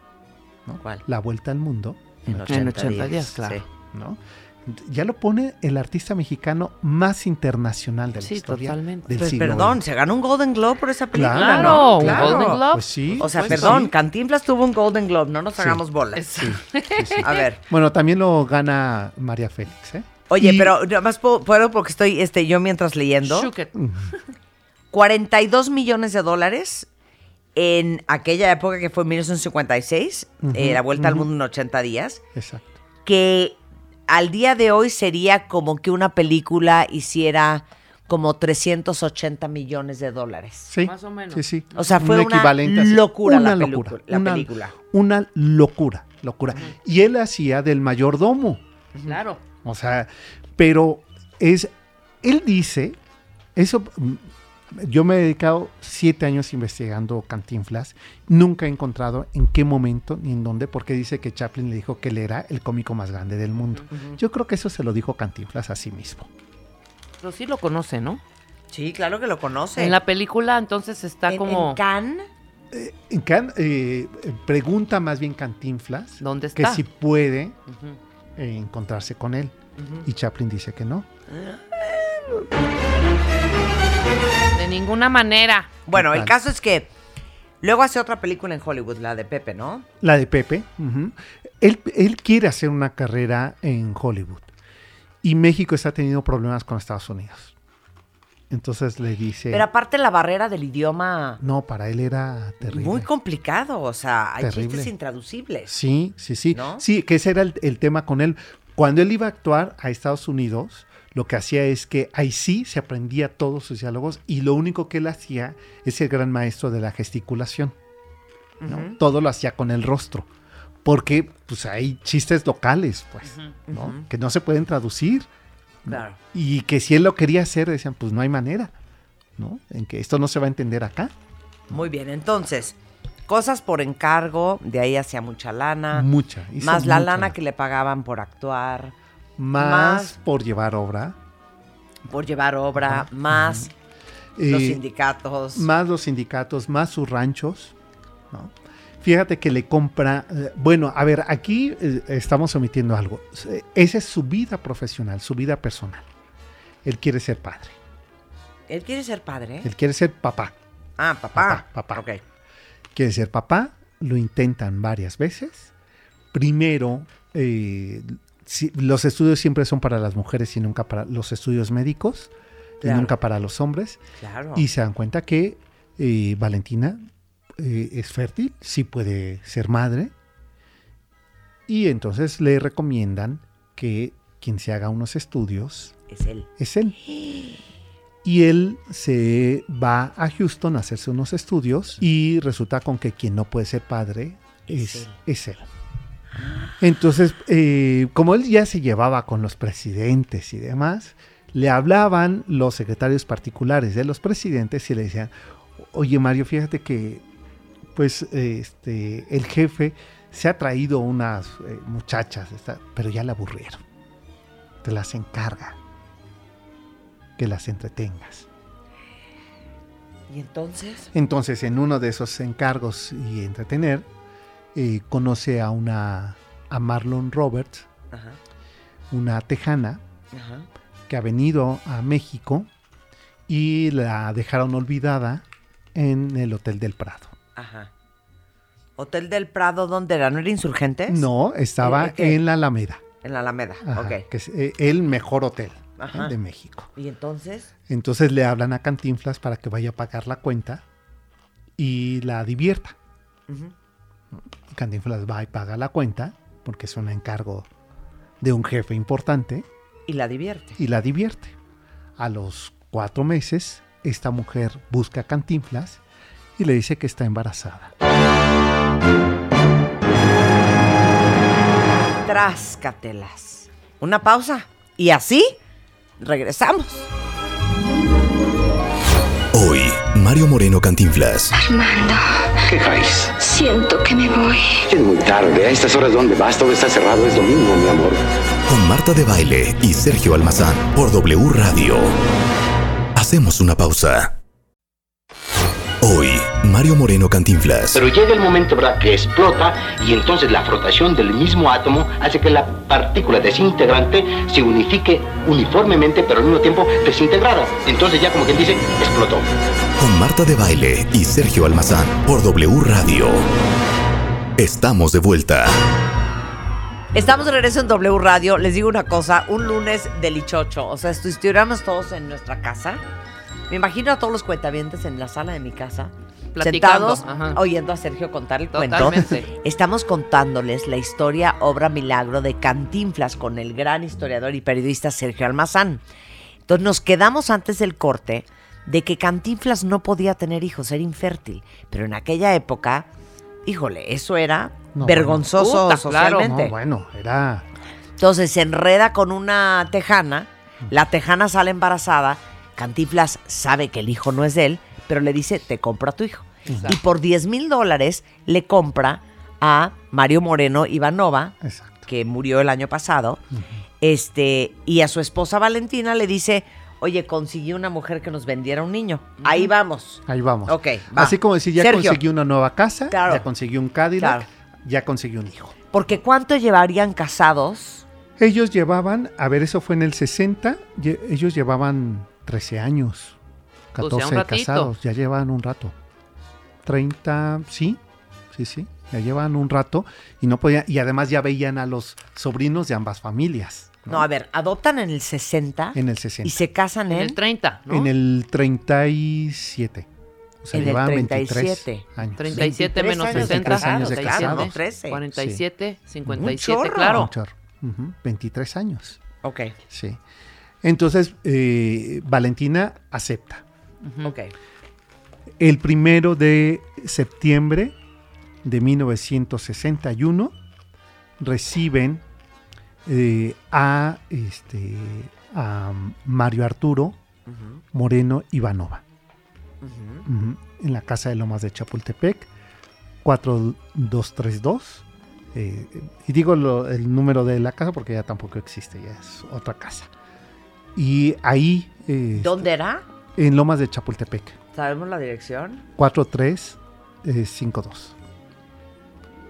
¿no? ¿Cuál? La Vuelta al Mundo. En 80, En 80 días, días, claro. sí. ¿no? Ya lo pone el artista mexicano más internacional de la Sí, historia totalmente. del Pues siglo perdón, se ganó un Golden Globe por esa película. Claro, ¿no? un Claro. Golden Globe. Pues sí. O sea, pues perdón, sí. Cantinflas tuvo un Golden Globe, no nos Sí. hagamos bolas. Sí, sí, sí. A ver, Bueno, también lo gana María Félix, ¿eh? oye, Y- pero nada más puedo, puedo porque estoy este, yo mientras leyendo. Shook it. 42 millones de dólares en aquella época que fue 1956, Ujú, eh, la vuelta al mundo en 80 días, Exacto. que al día de hoy sería como que una película hiciera como 380 millones de dólares. Sí, Más o menos. Sí, sí. O sea, fue Un una locura Una la, locura, la una- película. Una locura, locura. Y él hacía del mayordomo. Claro. O sea, pero es, él dice, eso, yo me he dedicado siete años investigando Cantinflas, nunca he encontrado en qué momento ni en dónde, porque dice que Chaplin le dijo que él era el cómico más grande del mundo. Yo creo que eso se lo dijo Cantinflas a sí mismo. Pero sí lo conoce, ¿no? Sí, claro que lo conoce. En la película entonces está En- como... en Cannes, En Can- eh, pregunta más bien Cantinflas ¿Dónde que está? si puede eh, encontrarse con él. Y Chaplin dice que no. De ninguna manera. Bueno, el caso es que luego hace otra película en Hollywood, la de Pepe, ¿no? La de Pepe. ujú. él, él quiere hacer una carrera en Hollywood. Y México está teniendo problemas con Estados Unidos. Entonces le dice... Pero aparte la barrera del idioma no, para él era terrible. muy complicado, o sea, hay Terrible. chistes intraducibles. Sí, sí, sí. ¿No? Sí, que ese era el, el tema con él. Cuando él iba a actuar a Estados Unidos, lo que hacía es que ahí sí se aprendía todos sus diálogos y lo único que él hacía es el gran maestro de la gesticulación. ¿no? Todo lo hacía con el rostro. Porque pues hay chistes locales, pues, ¿no? que no se pueden traducir. Y que si él lo quería hacer, decían, pues no hay manera, ¿no? En que esto no se va a entender acá. Muy bien, entonces, cosas por encargo, de ahí hacía mucha lana. Mucha. Más la mucha lana que le pagaban por actuar, Más, más- por llevar obra. por llevar obra, más Eh, los sindicatos. Más los sindicatos, más sus ranchos. ¿no? Fíjate que le compra. eh, bueno, a ver, aquí eh, estamos omitiendo algo. Esa es su vida profesional, su vida personal. Él quiere ser padre. Él quiere ser padre. Él quiere ser papá. Ah, papá. Papá, papá. Ok. Quiere ser papá. Lo intentan varias veces. Primero, eh, si- los estudios siempre son para las mujeres y nunca para los estudios médicos. Claro. Y nunca para los hombres. Claro. Y se dan cuenta que eh, Valentina eh, es fértil, sí puede ser madre. Y entonces le recomiendan que quien se haga unos estudios Es él. es él. Y él se va a Houston a hacerse unos estudios y resulta con que quien no puede ser padre Es es, él. es él. Entonces, eh, como él ya se llevaba con los presidentes y demás, le hablaban los secretarios particulares de los presidentes y le decían, oye Mario, fíjate que pues este, el jefe se ha traído unas eh, muchachas, pero ya la aburrieron. Te las encarga. Que las entretengas. Y entonces, Entonces, en uno de esos encargos y entretener, eh, conoce a una a Marlon Roberts, ajá, una tejana ajá. que ha venido a México y la dejaron olvidada en el Hotel del Prado. Ajá. Hotel del Prado, ¿dónde era? ¿No era Insurgentes? No, estaba ¿Eh, qué? en la Alameda. En la Alameda. Ajá, Ok. que es eh, el mejor hotel ¿eh? Ajá. de México. ¿Y entonces? Entonces le hablan a Cantinflas para que vaya a pagar la cuenta y la divierta. Ujú. Cantinflas va y paga la cuenta porque es un encargo de un jefe importante Y la divierte. y la divierte. A los cuatro meses, esta mujer busca a Cantinflas y le dice que está embarazada. Tráscatelas. Una pausa. Y así, regresamos. Hoy, Mario Moreno Cantinflas. Armando, ¿Qué traes? siento que me voy. Es muy tarde. A estas horas, ¿dónde vas? Todo está cerrado. Es domingo, mi amor. Con Marta de Baile y Sergio Almazán por W Radio. Hacemos una pausa. Hoy, Mario Moreno Cantinflas. Pero llega el momento, ¿verdad?, que explota y entonces la frotación del mismo átomo hace que la partícula desintegrante se unifique uniformemente, pero al mismo tiempo desintegrada. Entonces ya como quien dice, explotó. Con Marta de Baile y Sergio Almazán por W Radio. Estamos de vuelta. Estamos de regreso en W Radio. Les digo una cosa, un lunes delichocho. O sea, estuviéramos todos en nuestra casa, me imagino a todos los cuentavientes en la sala de mi casa, Platicando, sentados, ajá. oyendo a Sergio contar el cuento. Estamos contándoles la historia obra milagro de Cantinflas con el gran historiador y periodista Sergio Almazán. Entonces nos quedamos antes del corte de que Cantinflas no podía tener hijos, era infértil. Pero en aquella época, híjole, eso era No, vergonzoso bueno. Puta, claro. socialmente. No, bueno, era... Entonces se enreda con una tejana, la tejana sale embarazada, Cantinflas sabe que el hijo no es de él, pero le dice, te compro a tu hijo. Y por 10 mil dólares le compra a Mario Moreno Ivanova, Exacto. que murió el año pasado, este, y a su esposa Valentina le dice, oye, conseguí una mujer que nos vendiera un niño. Ahí vamos. Ahí vamos. Ok, va. Así como decir, ya Sergio. conseguí una nueva casa, Claro. ya conseguí un Cadillac, Claro. ya conseguí un hijo. Porque ¿cuánto llevarían casados? Ellos llevaban, a ver, eso fue en el 60, lle- ellos llevaban 13 años, Pues ya 14 un ratito. casados, ya llevan un rato. 30, sí, sí, sí, ya llevan un rato y no podían, y además ya veían a los sobrinos de ambas familias. No, a ver, adoptan en el 60 En el 60. y se casan En en, el 30, ¿no? En el 37. O sea, En el llevaban 37. 23 años. 37 23 menos años de 60, casados, casados, de 37, casados. 13. 47, Un 57, chorro. claro. Un chorro. Ujú, 23 años. Ok, Sí. Entonces, eh, Valentina acepta. ok. El primero de septiembre de 1961 reciben eh, a, este, a Mario Arturo Moreno Ivanova. En la casa de Lomas de Chapultepec 4232 eh, y digo lo- el número de la casa porque ya tampoco existe ya es otra casa. Y ahí eh, ¿Dónde era? en Lomas de Chapultepec. ¿Sabemos la dirección? 4352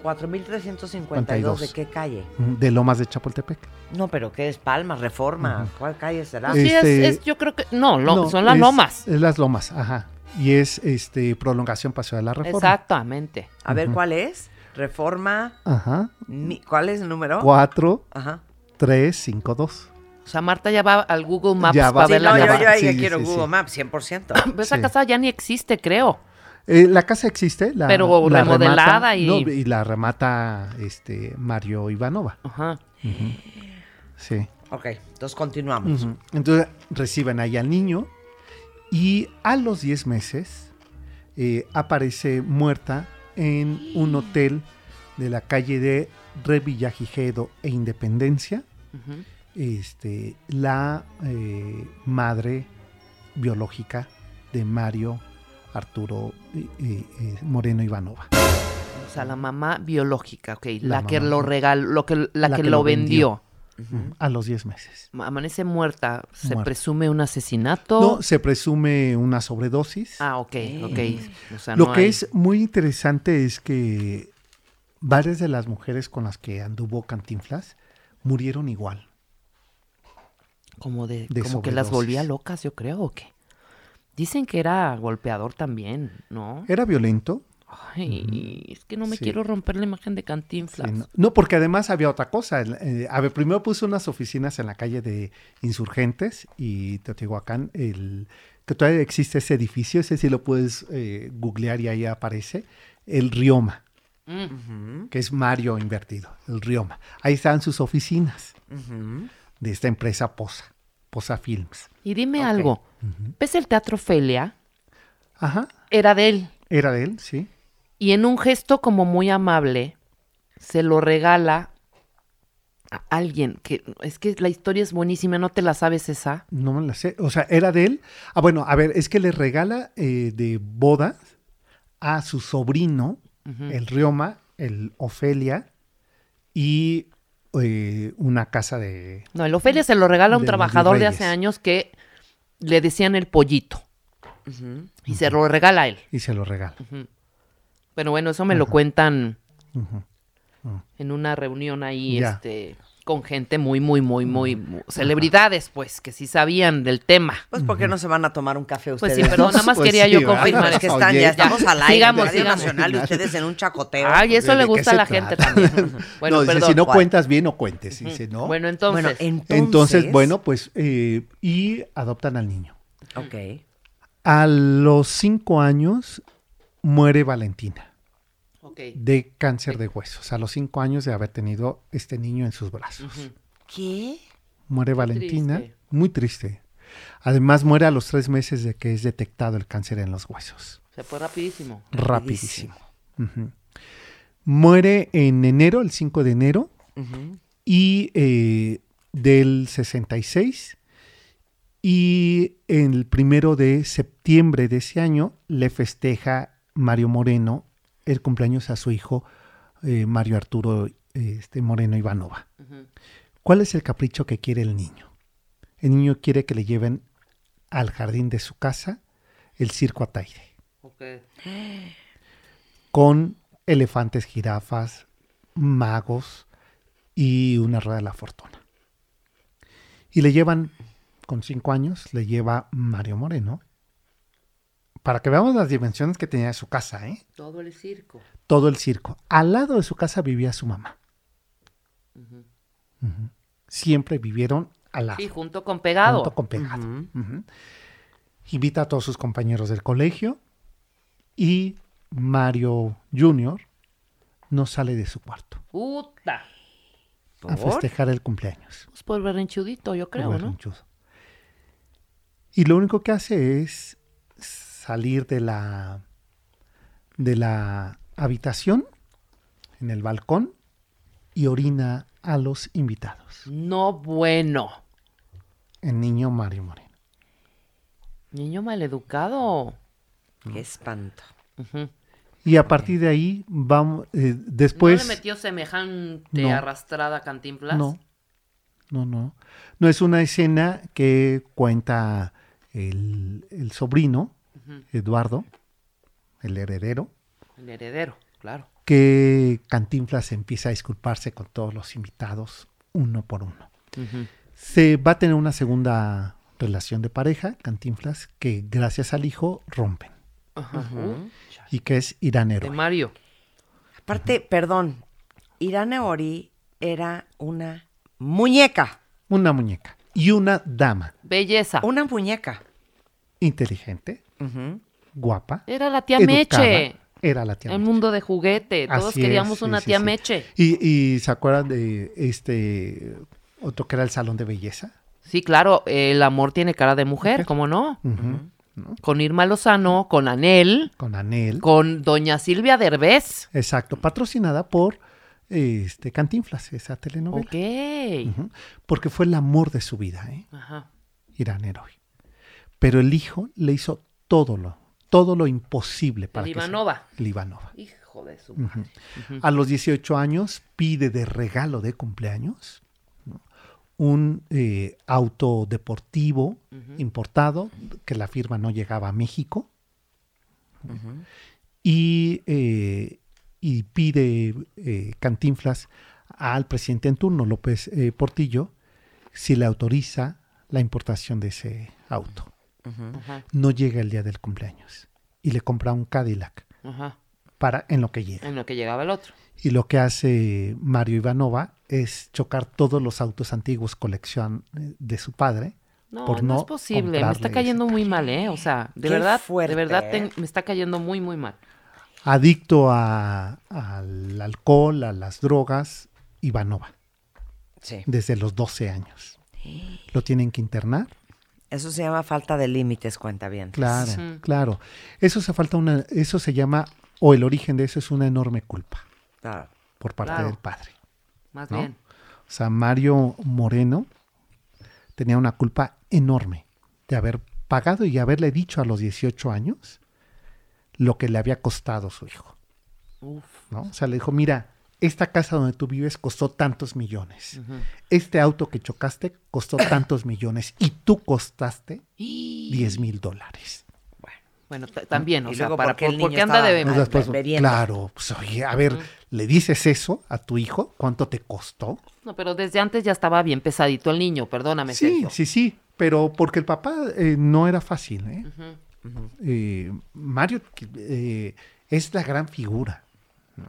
4352, ¿de qué calle? de Lomas de Chapultepec. No, pero ¿qué es Palma, Reforma? ¿Cuál calle será? Pues sí, es- Este- es, yo creo que. No, lo- No, son las es- lomas. Es las lomas, ajá. Y es este prolongación Paseo de la Reforma. Exactamente. A ver. ¿cuál es? Reforma. Ajá. mi- ¿Cuál es el número? 4, Ajá. 3, 5, 2. O sea, Marta ya va al Google Maps Ya va. para Sí, ver no, la yo, casa. yo ahí Sí, quiero sí, Google sí. Maps, 100%. Pero esa Sí. casa ya ni existe, creo. Eh, la casa existe, la, Pero la remodelada remata- y- no, y la remata este Mario Ivanova. Ajá. Sí. Ok, entonces continuamos. Entonces reciben ahí al niño y a los 10 meses eh, aparece muerta en un hotel de la calle de Revillagigedo e Independencia. Este, la eh, madre biológica de Mario Arturo eh, eh, eh, Moreno Ivanova. O sea, la mamá biológica, ok. La La, que lo regaló, lo que, la La que, que lo vendió. A los 10 meses. Amanece muerta. ¿Se Muerta. presume un asesinato? No, se presume una sobredosis. Ah, ok, ok. O sea, Lo no que hay- es muy interesante es que varias de las mujeres con las que anduvo Cantinflas murieron igual. Como, de, de como que las volvía locas, yo creo, ¿o qué? Dicen que era golpeador también, ¿no? Era violento. Ay, es que no me Sí. quiero romper la imagen de Cantinflas. Sí, no, no, porque además había otra cosa. Eh, a ver, primero puso unas oficinas en la calle de Insurgentes y Teotihuacán, el, que todavía existe ese edificio, ese sí lo puedes eh, googlear y ahí aparece, el Rioma, Mm. que es Mario invertido, el Rioma. Ahí están sus oficinas de esta empresa Posa, Posa Films. Y dime algo, ¿ves el teatro Felia? Ajá, Era de él. era de él, sí. Y en un gesto como muy amable, se lo regala a alguien que es que la historia es buenísima, ¿no te la sabes esa? No me la sé. O sea, era de él. Ah, bueno, a ver, es que le regala eh, de boda a su sobrino, el Rioma, el Ofelia, y eh, una casa de. No, el Ofelia se lo regala a un De trabajador de hace años que le decían el pollito. Y se lo regala a él. Y se lo regala. Pero bueno, eso me lo cuentan Ujú. en una reunión ahí, Ya. este, con gente muy, muy, muy, muy, muy- celebridades, pues, que sí sabían del tema. Pues, ¿por qué no se van a tomar un café Pues ustedes? sí, perdón, nada más Pues quería sí, yo ¿verdad? confirmar. Es que están, Oye, ya estamos al aire, Sigamos, Radio sigamos. Nacional, y ustedes en un chacoteo. Ay, eso ¿De le gusta a la gente trata? también. Bueno, no, dice, perdón. si no ¿cuál? cuentas bien, no cuentes. Dice, ¿no? Bueno, entonces, Bueno, entonces... Entonces, bueno, pues, eh, y adoptan al niño. Ok. A los cinco años muere Valentina de cáncer de huesos. A los cinco años de haber tenido este niño en sus brazos. ¿Qué? Muere Valentina, triste. muy triste. Además muere a los tres meses de que es detectado el cáncer en los huesos. Se fue rapidísimo. Rapidísimo. Muere en enero, el 5 de enero, y eh, del 66. Y el primero de septiembre de ese año le festeja Mario Moreno el cumpleaños a su hijo eh, Mario Arturo eh, este, Moreno Ivanova. ¿Cuál es el capricho que quiere el niño? El niño quiere que le lleven al jardín de su casa el circo Ataire, Ok. con elefantes, jirafas, magos y una rueda de la fortuna. Y le llevan, con cinco años, le lleva Mario Moreno, para que veamos las dimensiones que tenía su casa, ¿eh? Todo el circo. todo el circo. Al lado de su casa vivía su mamá. Siempre vivieron al lado. Sí, junto con pegado. junto con pegado. Invita a todos sus compañeros del colegio y Mario Jr. no sale de su cuarto Puta. a festejar el cumpleaños. Pues por berrinchudito, yo creo, el ¿no? Y lo único que hace es salir de la de la habitación en el balcón y orina a los invitados. No bueno. El niño Mario Moreno. Niño maleducado. Qué espanto. Y a partir de ahí vamos eh, después ¿No le metió semejante No. arrastrada a Cantinflas? no no no no es una escena que cuenta el, el sobrino Eduardo el heredero El heredero, claro. que Cantinflas empieza a disculparse con todos los invitados uno por uno. Se va a tener una segunda relación de pareja, Cantinflas, que gracias al hijo rompen Ajá. Uh, y que es Irán de. Mario. Aparte, perdón, Irane Ori era una muñeca. Una muñeca y una dama Belleza. Una muñeca. inteligente, Guapa, Era la tía educada. Meche. Era la tía El Meche. mundo de juguete. Todos Así queríamos es, una sí, tía sí. Meche. Y, y se acuerdan de este otro que era el salón de belleza. Sí, claro. El amor tiene cara de mujer. ¿cómo no? Con Irma Lozano, con Anel, Con Anel. con Doña Silvia Derbez. Exacto, patrocinada por este Cantinflas, esa telenovela. Ok. Porque fue el amor de su vida, ¿eh? Ajá. Irán Héroe. Pero el hijo le hizo todo lo, todo lo imposible para El que se- Ivanova. el Ivanova. Hijo de su madre. A los 18 años pide de regalo de cumpleaños ¿no? un eh, auto deportivo importado que la firma no llegaba a México y, eh, y pide eh, Cantinflas al presidente en turno, López eh, Portillo, si le autoriza la importación de ese auto. Ajá. No llega el día del cumpleaños y le compra un Cadillac Ajá. para en lo que llega. En lo que llegaba el otro. Y lo que hace Mario Ivanova es chocar todos los autos antiguos colección eh, de su padre. No, por no, no es posible. Me está cayendo muy mal, ¿eh? O sea, de Qué verdad, fuerte, de verdad ¿eh? me está cayendo muy, muy mal. Adicto a- al alcohol, a las drogas, Ivanova, Sí. desde los 12 años. Lo tienen que internar. Eso se llama falta de límites, cuenta bien. Claro, claro. Eso se falta una, eso se llama, o el origen de eso es una enorme culpa Claro. por parte Claro. del padre. Más ¿no? bien. O sea, Mario Moreno tenía una culpa enorme de haber pagado y haberle dicho a los 18 años lo que le había costado su hijo. Uf. ¿no? O sea, le dijo, mira, esta casa donde tú vives costó tantos millones. Este auto que chocaste costó tantos millones y tú costaste 10 mil dólares. Bueno, también, o Y sea, luego, para, ¿por qué el por- porque niño anda de... Pues después, claro, pues oye, a ver, le dices eso a tu hijo, ¿cuánto te costó? No, pero desde antes ya estaba bien pesadito el niño, perdóname, Sí, Sergio. sí, sí, pero porque el papá eh, no era fácil, ¿eh? Eh, Mario eh, es la gran figura, ¿no?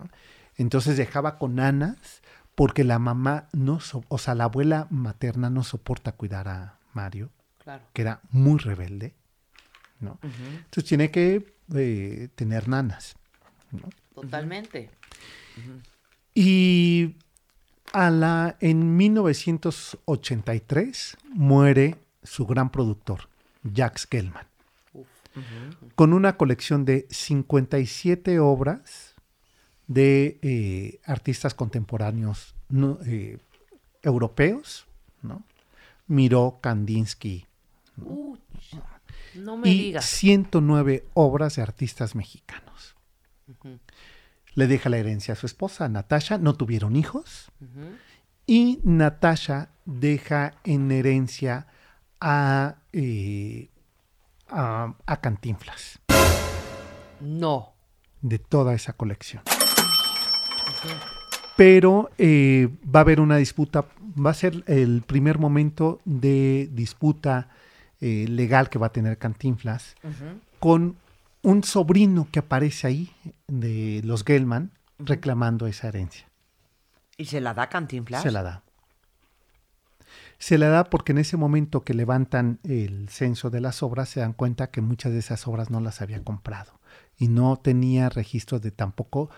Entonces dejaba con Anas porque la mamá no, so- o sea, la abuela materna no soporta cuidar a Mario, Claro. que era muy rebelde, ¿no? Entonces tiene que eh, tener nanas. Totalmente. Y a la, en 1983 muere su gran productor, Jax Gelman, con una colección de 57 obras de eh, artistas contemporáneos no, eh, europeos, ¿no? Miró Kandinsky No me y digas. 109 obras de artistas mexicanos. Le deja la herencia a su esposa, Natasha, no tuvieron hijos. Y Natasha deja en herencia a, eh, a, a Cantinflas No. de toda esa colección. Pero eh, va a haber una disputa, va a ser el primer momento de disputa eh, legal que va a tener Cantinflas con un sobrino que aparece ahí de los Gelman reclamando esa herencia. ¿Y se la da Cantinflas? Se la da. Se la da porque en ese momento que levantan el censo de las obras se dan cuenta que muchas de esas obras no las había comprado y no tenía registros de tampoco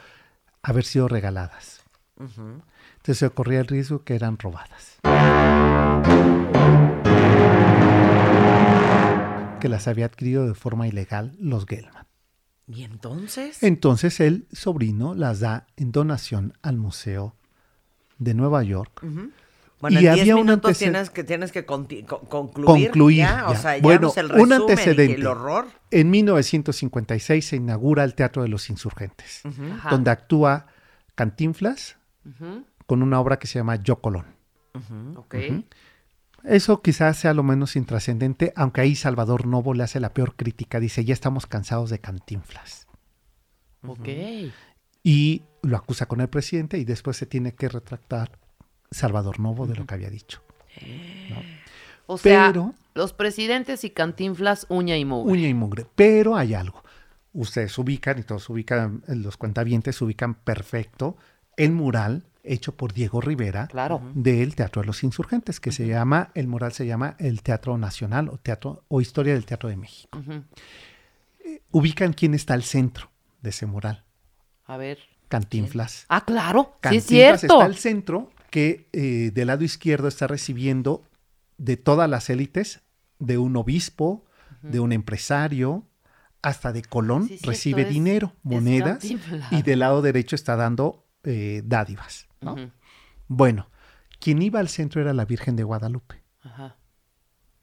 haber sido regaladas. Entonces se corría el riesgo que eran robadas. Que las había adquirido de forma ilegal los Gelman. ¿Y entonces? Entonces el sobrino las da en donación al Museo de Nueva York. Bueno, Y en 10 había un minutos tienes que, tienes que concluir. concluir. ya, O sea, ya bueno, no es el un y antecedente. el horror. En 1956 se inaugura el Teatro de los Insurgentes, donde actúa Cantinflas con una obra que se llama Yo Colón. Ok. Eso quizás sea lo menos intrascendente, aunque ahí Salvador Novo le hace la peor crítica. Dice, ya estamos cansados de Cantinflas. Ok. Y lo acusa con el presidente y después se tiene que retractar Salvador Novo de lo que había dicho. O sea, Pero- los presidentes y cantinflas, uña y mugre. Uña y mugre. Pero hay algo. Ustedes ubican, y todos ubican, los cuentavientes ubican perfecto el mural hecho por Diego Rivera Claro. del Teatro de los Insurgentes, que se llama, el mural se llama el Teatro Nacional o Teatro o Historia del Teatro de México. Ujú. Ubican quién está al centro de ese mural. A ver. Cantinflas. Ah, claro. Sí, es Cantinflas cierto. está al centro, que eh, del lado izquierdo está recibiendo de todas las élites, de un obispo, de un empresario, hasta de Colón, Sí, recibe dinero, es monedas, y del lado derecho está dando eh, dádivas. ¿no? Bueno, quien iba al centro era la Virgen de Guadalupe. Ajá.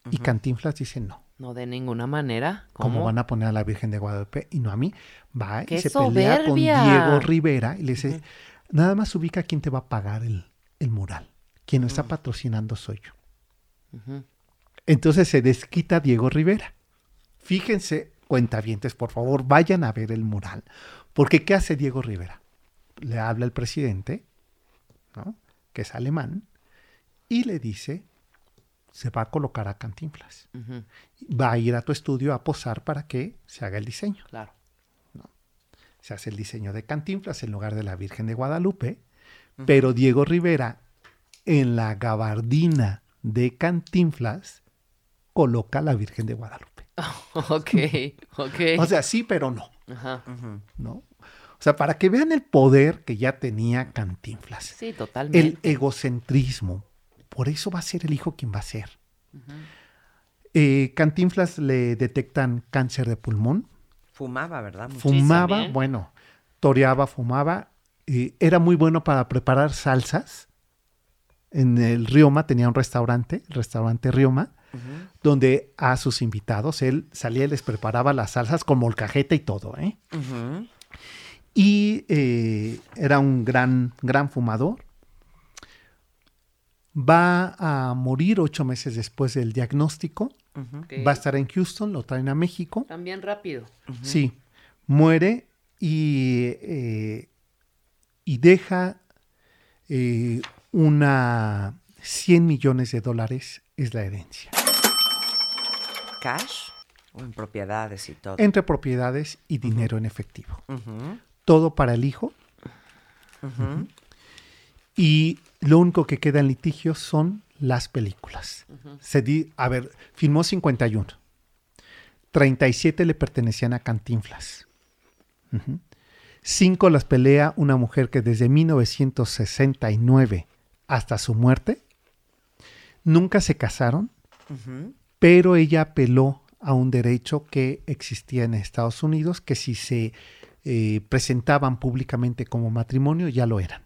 Y Cantinflas dice no. No de ninguna manera. ¿Cómo ¿Cómo? van a poner a la Virgen de Guadalupe y no a mí? Va ¡Qué y se pelea con! Diego Rivera y le dice, nada más ubica quién te va a pagar el, el mural. Quien lo está patrocinando soy yo. Entonces se desquita Diego Rivera. Fíjense, cuentavientes, por favor, vayan a ver el mural. Porque ¿qué hace Diego Rivera? Le habla el presidente, ¿no? que es alemán, y le dice, se va a colocar a Cantinflas. Va a ir a tu estudio a posar para que se haga el diseño. Claro. Se hace el diseño de Cantinflas en lugar de la Virgen de Guadalupe, pero Diego Rivera en la gabardina de Cantinflas coloca la Virgen de Guadalupe. ok, ok. O sea, sí, pero no, Ajá. ¿no? O sea, para que vean el poder que ya tenía Cantinflas, Sí, totalmente. el egocentrismo, por eso va a ser el hijo quien va a ser. Eh, Cantinflas le detectan cáncer de pulmón, Fumaba, ¿verdad? Mucho. fumaba, bueno, toreaba, fumaba, era muy bueno para preparar salsas. En el Rioma tenía un restaurante, el restaurante Rioma, donde a sus invitados él salía y les preparaba las salsas con molcajete y todo, ¿eh? Y eh, era un gran, gran fumador. Va a morir ocho meses después del diagnóstico. Va a estar en Houston, lo traen a México. También rápido. Sí, muere y, eh, y deja eh, una 100 millones de dólares es la herencia, ¿Cash? ¿O en propiedades y todo? entre propiedades y dinero en efectivo. Todo para el hijo y lo único que queda en litigio son las películas. Se di, a ver, filmó 51. 37 le pertenecían a Cantinflas. Cinco las pelea una mujer que desde 1969 hasta su muerte nunca se casaron, pero ella apeló a un derecho que existía en Estados Unidos, que si se eh, presentaban públicamente como matrimonio ya lo eran.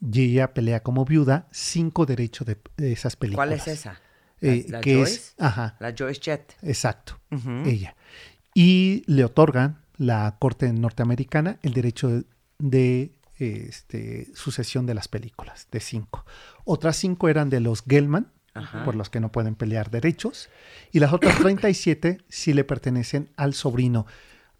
Y ella pelea como viuda cinco derechos de, de esas películas. ¿Cuál es esa? Eh, ¿La- la que Joyce? es, ajá, La Joyce Jet. exacto, ella. Y le otorgan la Corte norteamericana el derecho de, de, este, sucesión de las películas, de cinco. Otras cinco eran de los Gelman, por los que no pueden pelear derechos, y las otras 37 sí le pertenecen al sobrino.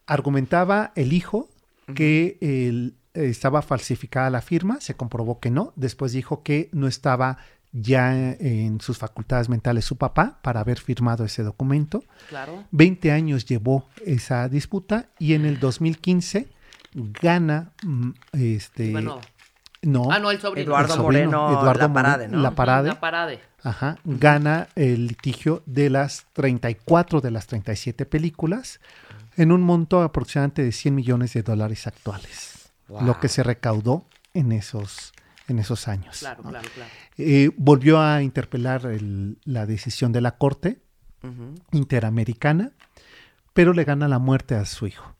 Argumentaba el hijo que el- estaba falsificada la firma, se comprobó que no, después dijo que no estaba ya en sus facultades mentales su papá para haber firmado ese documento. Claro. 20 años llevó esa disputa y en el 2015 gana mm, este Bueno. no, Ah, no, el sobrino. Eduardo el sobrino, Moreno Eduardo La Parade, ¿no? La Parade, La parade. ajá, gana el litigio de las 34 de las 37 películas en un monto aproximadamente de 100 millones de dólares actuales, lo que se recaudó en esos en esos años. Claro, ¿no? claro, claro. Eh, volvió a interpelar el- la decisión de la Corte Interamericana, pero le gana la muerte a su hijo.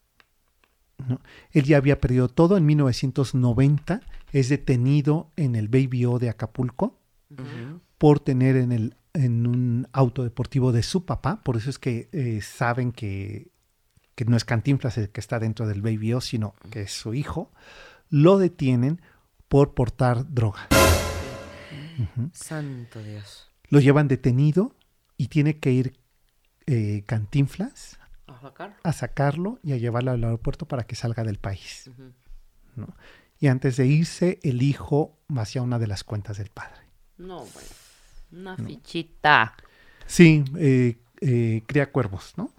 ¿no? Él ya había perdido todo. En 1990 es detenido en el Baby O de Acapulco por tener en, el, en un auto deportivo de su papá. Por eso es que eh, saben que, que no es Cantinflas el que está dentro del Baby O, sino que es su hijo. Lo detienen por portar droga. Santo Dios. Lo llevan detenido y tiene que ir eh, Cantinflas A sacar. a sacarlo y a llevarlo al aeropuerto para que salga del país. ¿no? Y antes de irse, el hijo vacía una de las cuentas del padre. No, bueno. Una fichita. Sí, eh, eh, cría cuervos, ¿no?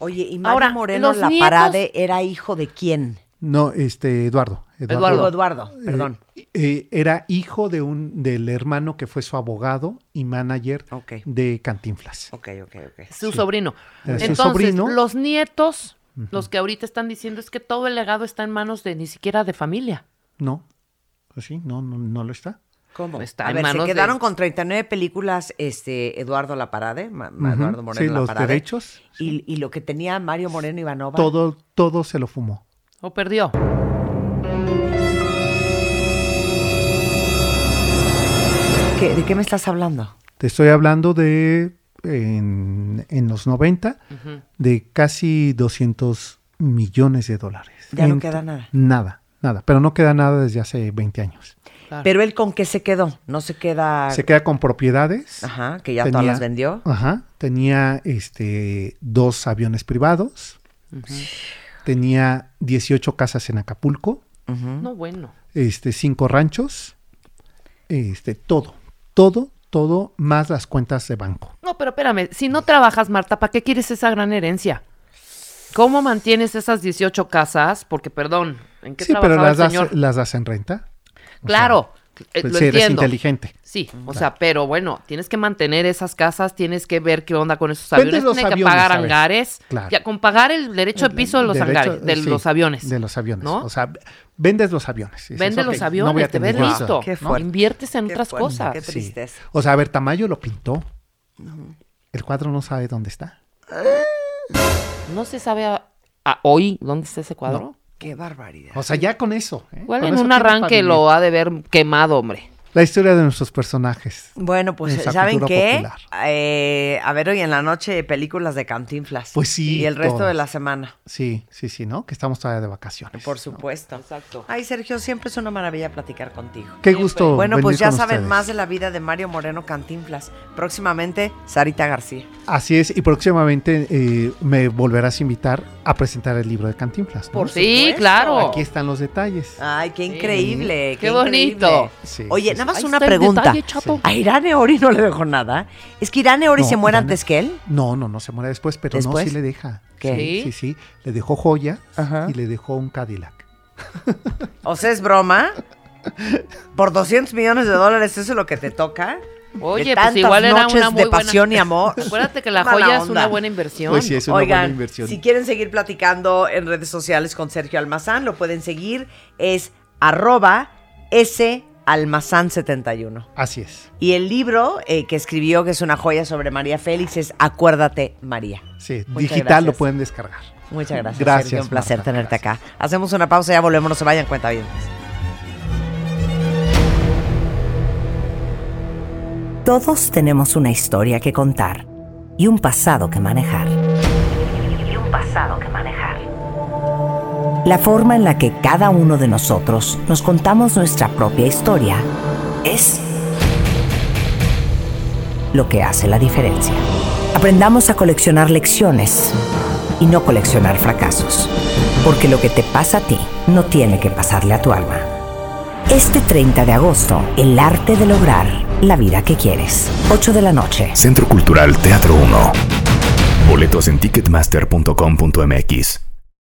Oye, ¿y Mario Ahora, Moreno La nietos- Parade era hijo de quién? No, este, Eduardo. Eduardo. Eduardo, perdón. Eh, eh, era hijo de un, del hermano que fue su abogado y manager de Cantinflas. Ok, ok, ok. Su sobrino. Era su Entonces, sobrino. los nietos, los que ahorita están diciendo es que todo el legado está en manos de ni siquiera de familia. No, pues sí, no, no, no lo está. ¿Cómo? Está a en ver, se manos de- quedaron con 39 películas este, Eduardo La Parade, Ma- Ma- Ujú, Eduardo Moreno sí, los derechos. Y, y lo que tenía Mario Moreno Ivanova. Todo, todo se lo fumó. ¿O perdió? ¿Qué- ¿De qué me estás hablando? Te estoy hablando de en, en los 90 de casi 200 millones de dólares. Ya no queda nada. Nada, nada. Pero no queda nada desde hace 20 años. Claro. Pero él con qué se quedó? No se queda. Se queda con propiedades. Ajá, que ya todas las vendió. Ajá. Tenía este, dos aviones privados. Tenía 18 casas en Acapulco. No, bueno. Este, cinco ranchos. Este, todo. Todo, todo, más las cuentas de banco. No, pero espérame, si no trabajas, Marta, ¿para qué quieres esa gran herencia? ¿Cómo mantienes esas 18 casas? Porque, perdón, ¿en qué Sí, pero las el das, las das en renta. O Claro, eh, pues lo si eres entiendo. inteligente. Sí, o sea, pero bueno, tienes que mantener esas casas, tienes que ver qué onda con esos Vendes aviones, tienes que pagar hangares, Claro. ya con pagar el derecho de piso de los Derecho- hangares, de sí, los aviones. De los aviones. ¿no? O sea, vendes los aviones. Dices, Vende "Ok, los no aviones, voy a te ves listo. eso", Qué ¿no? fuerte. Inviertes en Qué otras fuerte, cosas. Qué Sí. tristeza. O sea, a ver, Tamayo lo pintó. El cuadro no sabe dónde está. No se sabe a- a hoy dónde está ese cuadro. Qué barbaridad. O sea, ya con eso. ¿eh? Igual Con en eso un arranque lo ha de ver quemado, hombre. La historia de nuestros personajes. Bueno, pues ¿saben qué? Eh, a ver, hoy en la noche películas de Cantinflas. Pues sí, Y el resto todas. de la semana. Sí, sí, sí, ¿no? Que estamos todavía de vacaciones. Por supuesto. Exacto. Ay, Sergio, siempre es una maravilla platicar contigo. Qué gusto. Bueno, pues ya con saben ustedes. más de la vida de Mario Moreno Cantinflas. Próximamente, Sarita García. Así es, y próximamente eh, me volverás a invitar a presentar el libro de Cantinflas. ¿no? Por Sí, supuesto. claro. Aquí están los detalles. Ay, qué increíble. Qué bonito. Sí, Oye, nada más Ahí una pregunta. detalle. A Irane Ori no le dejó nada. ¿Es que Irane Ori No, se muere antes que él? No, no, no se muere después, pero ¿Después? no, sí le deja. ¿Qué? Sí, sí, sí. Le dejó joya Ajá. y le dejó un Cadillac. O sea, es broma. Por 200 millones de dólares, ¿eso es lo que te toca? Oye, De pues igual era noches una muy de buena. pasión y amor. Acuérdate que la Mala joya es una buena inversión. Pues sí, es una Oigan, buena inversión. si quieren seguir platicando en redes sociales con Sergio Almazán, lo pueden seguir. Es arroba salmazán71. Así es. Y el libro eh, que escribió, que es una joya sobre María Félix, es Acuérdate, María. Sí, Muchas digital lo pueden descargar. Muchas gracias. Gracias, Sergio, un placer Marta, tenerte gracias. acá. Hacemos una pausa, ya volvemos, no se vayan, cuenta bien. Todos tenemos una historia que contar y un pasado que manejar. Y un pasado que manejar. La forma en la que cada uno de nosotros nos contamos nuestra propia historia es lo que hace la diferencia. Aprendamos a coleccionar lecciones y no coleccionar fracasos. Porque lo que te pasa a ti no tiene que pasarle a tu alma. Este 30 de agosto, el arte de lograr la vida que quieres. 8 de la noche. Centro Cultural Teatro 1. Boletos en ticketmaster.com.mx.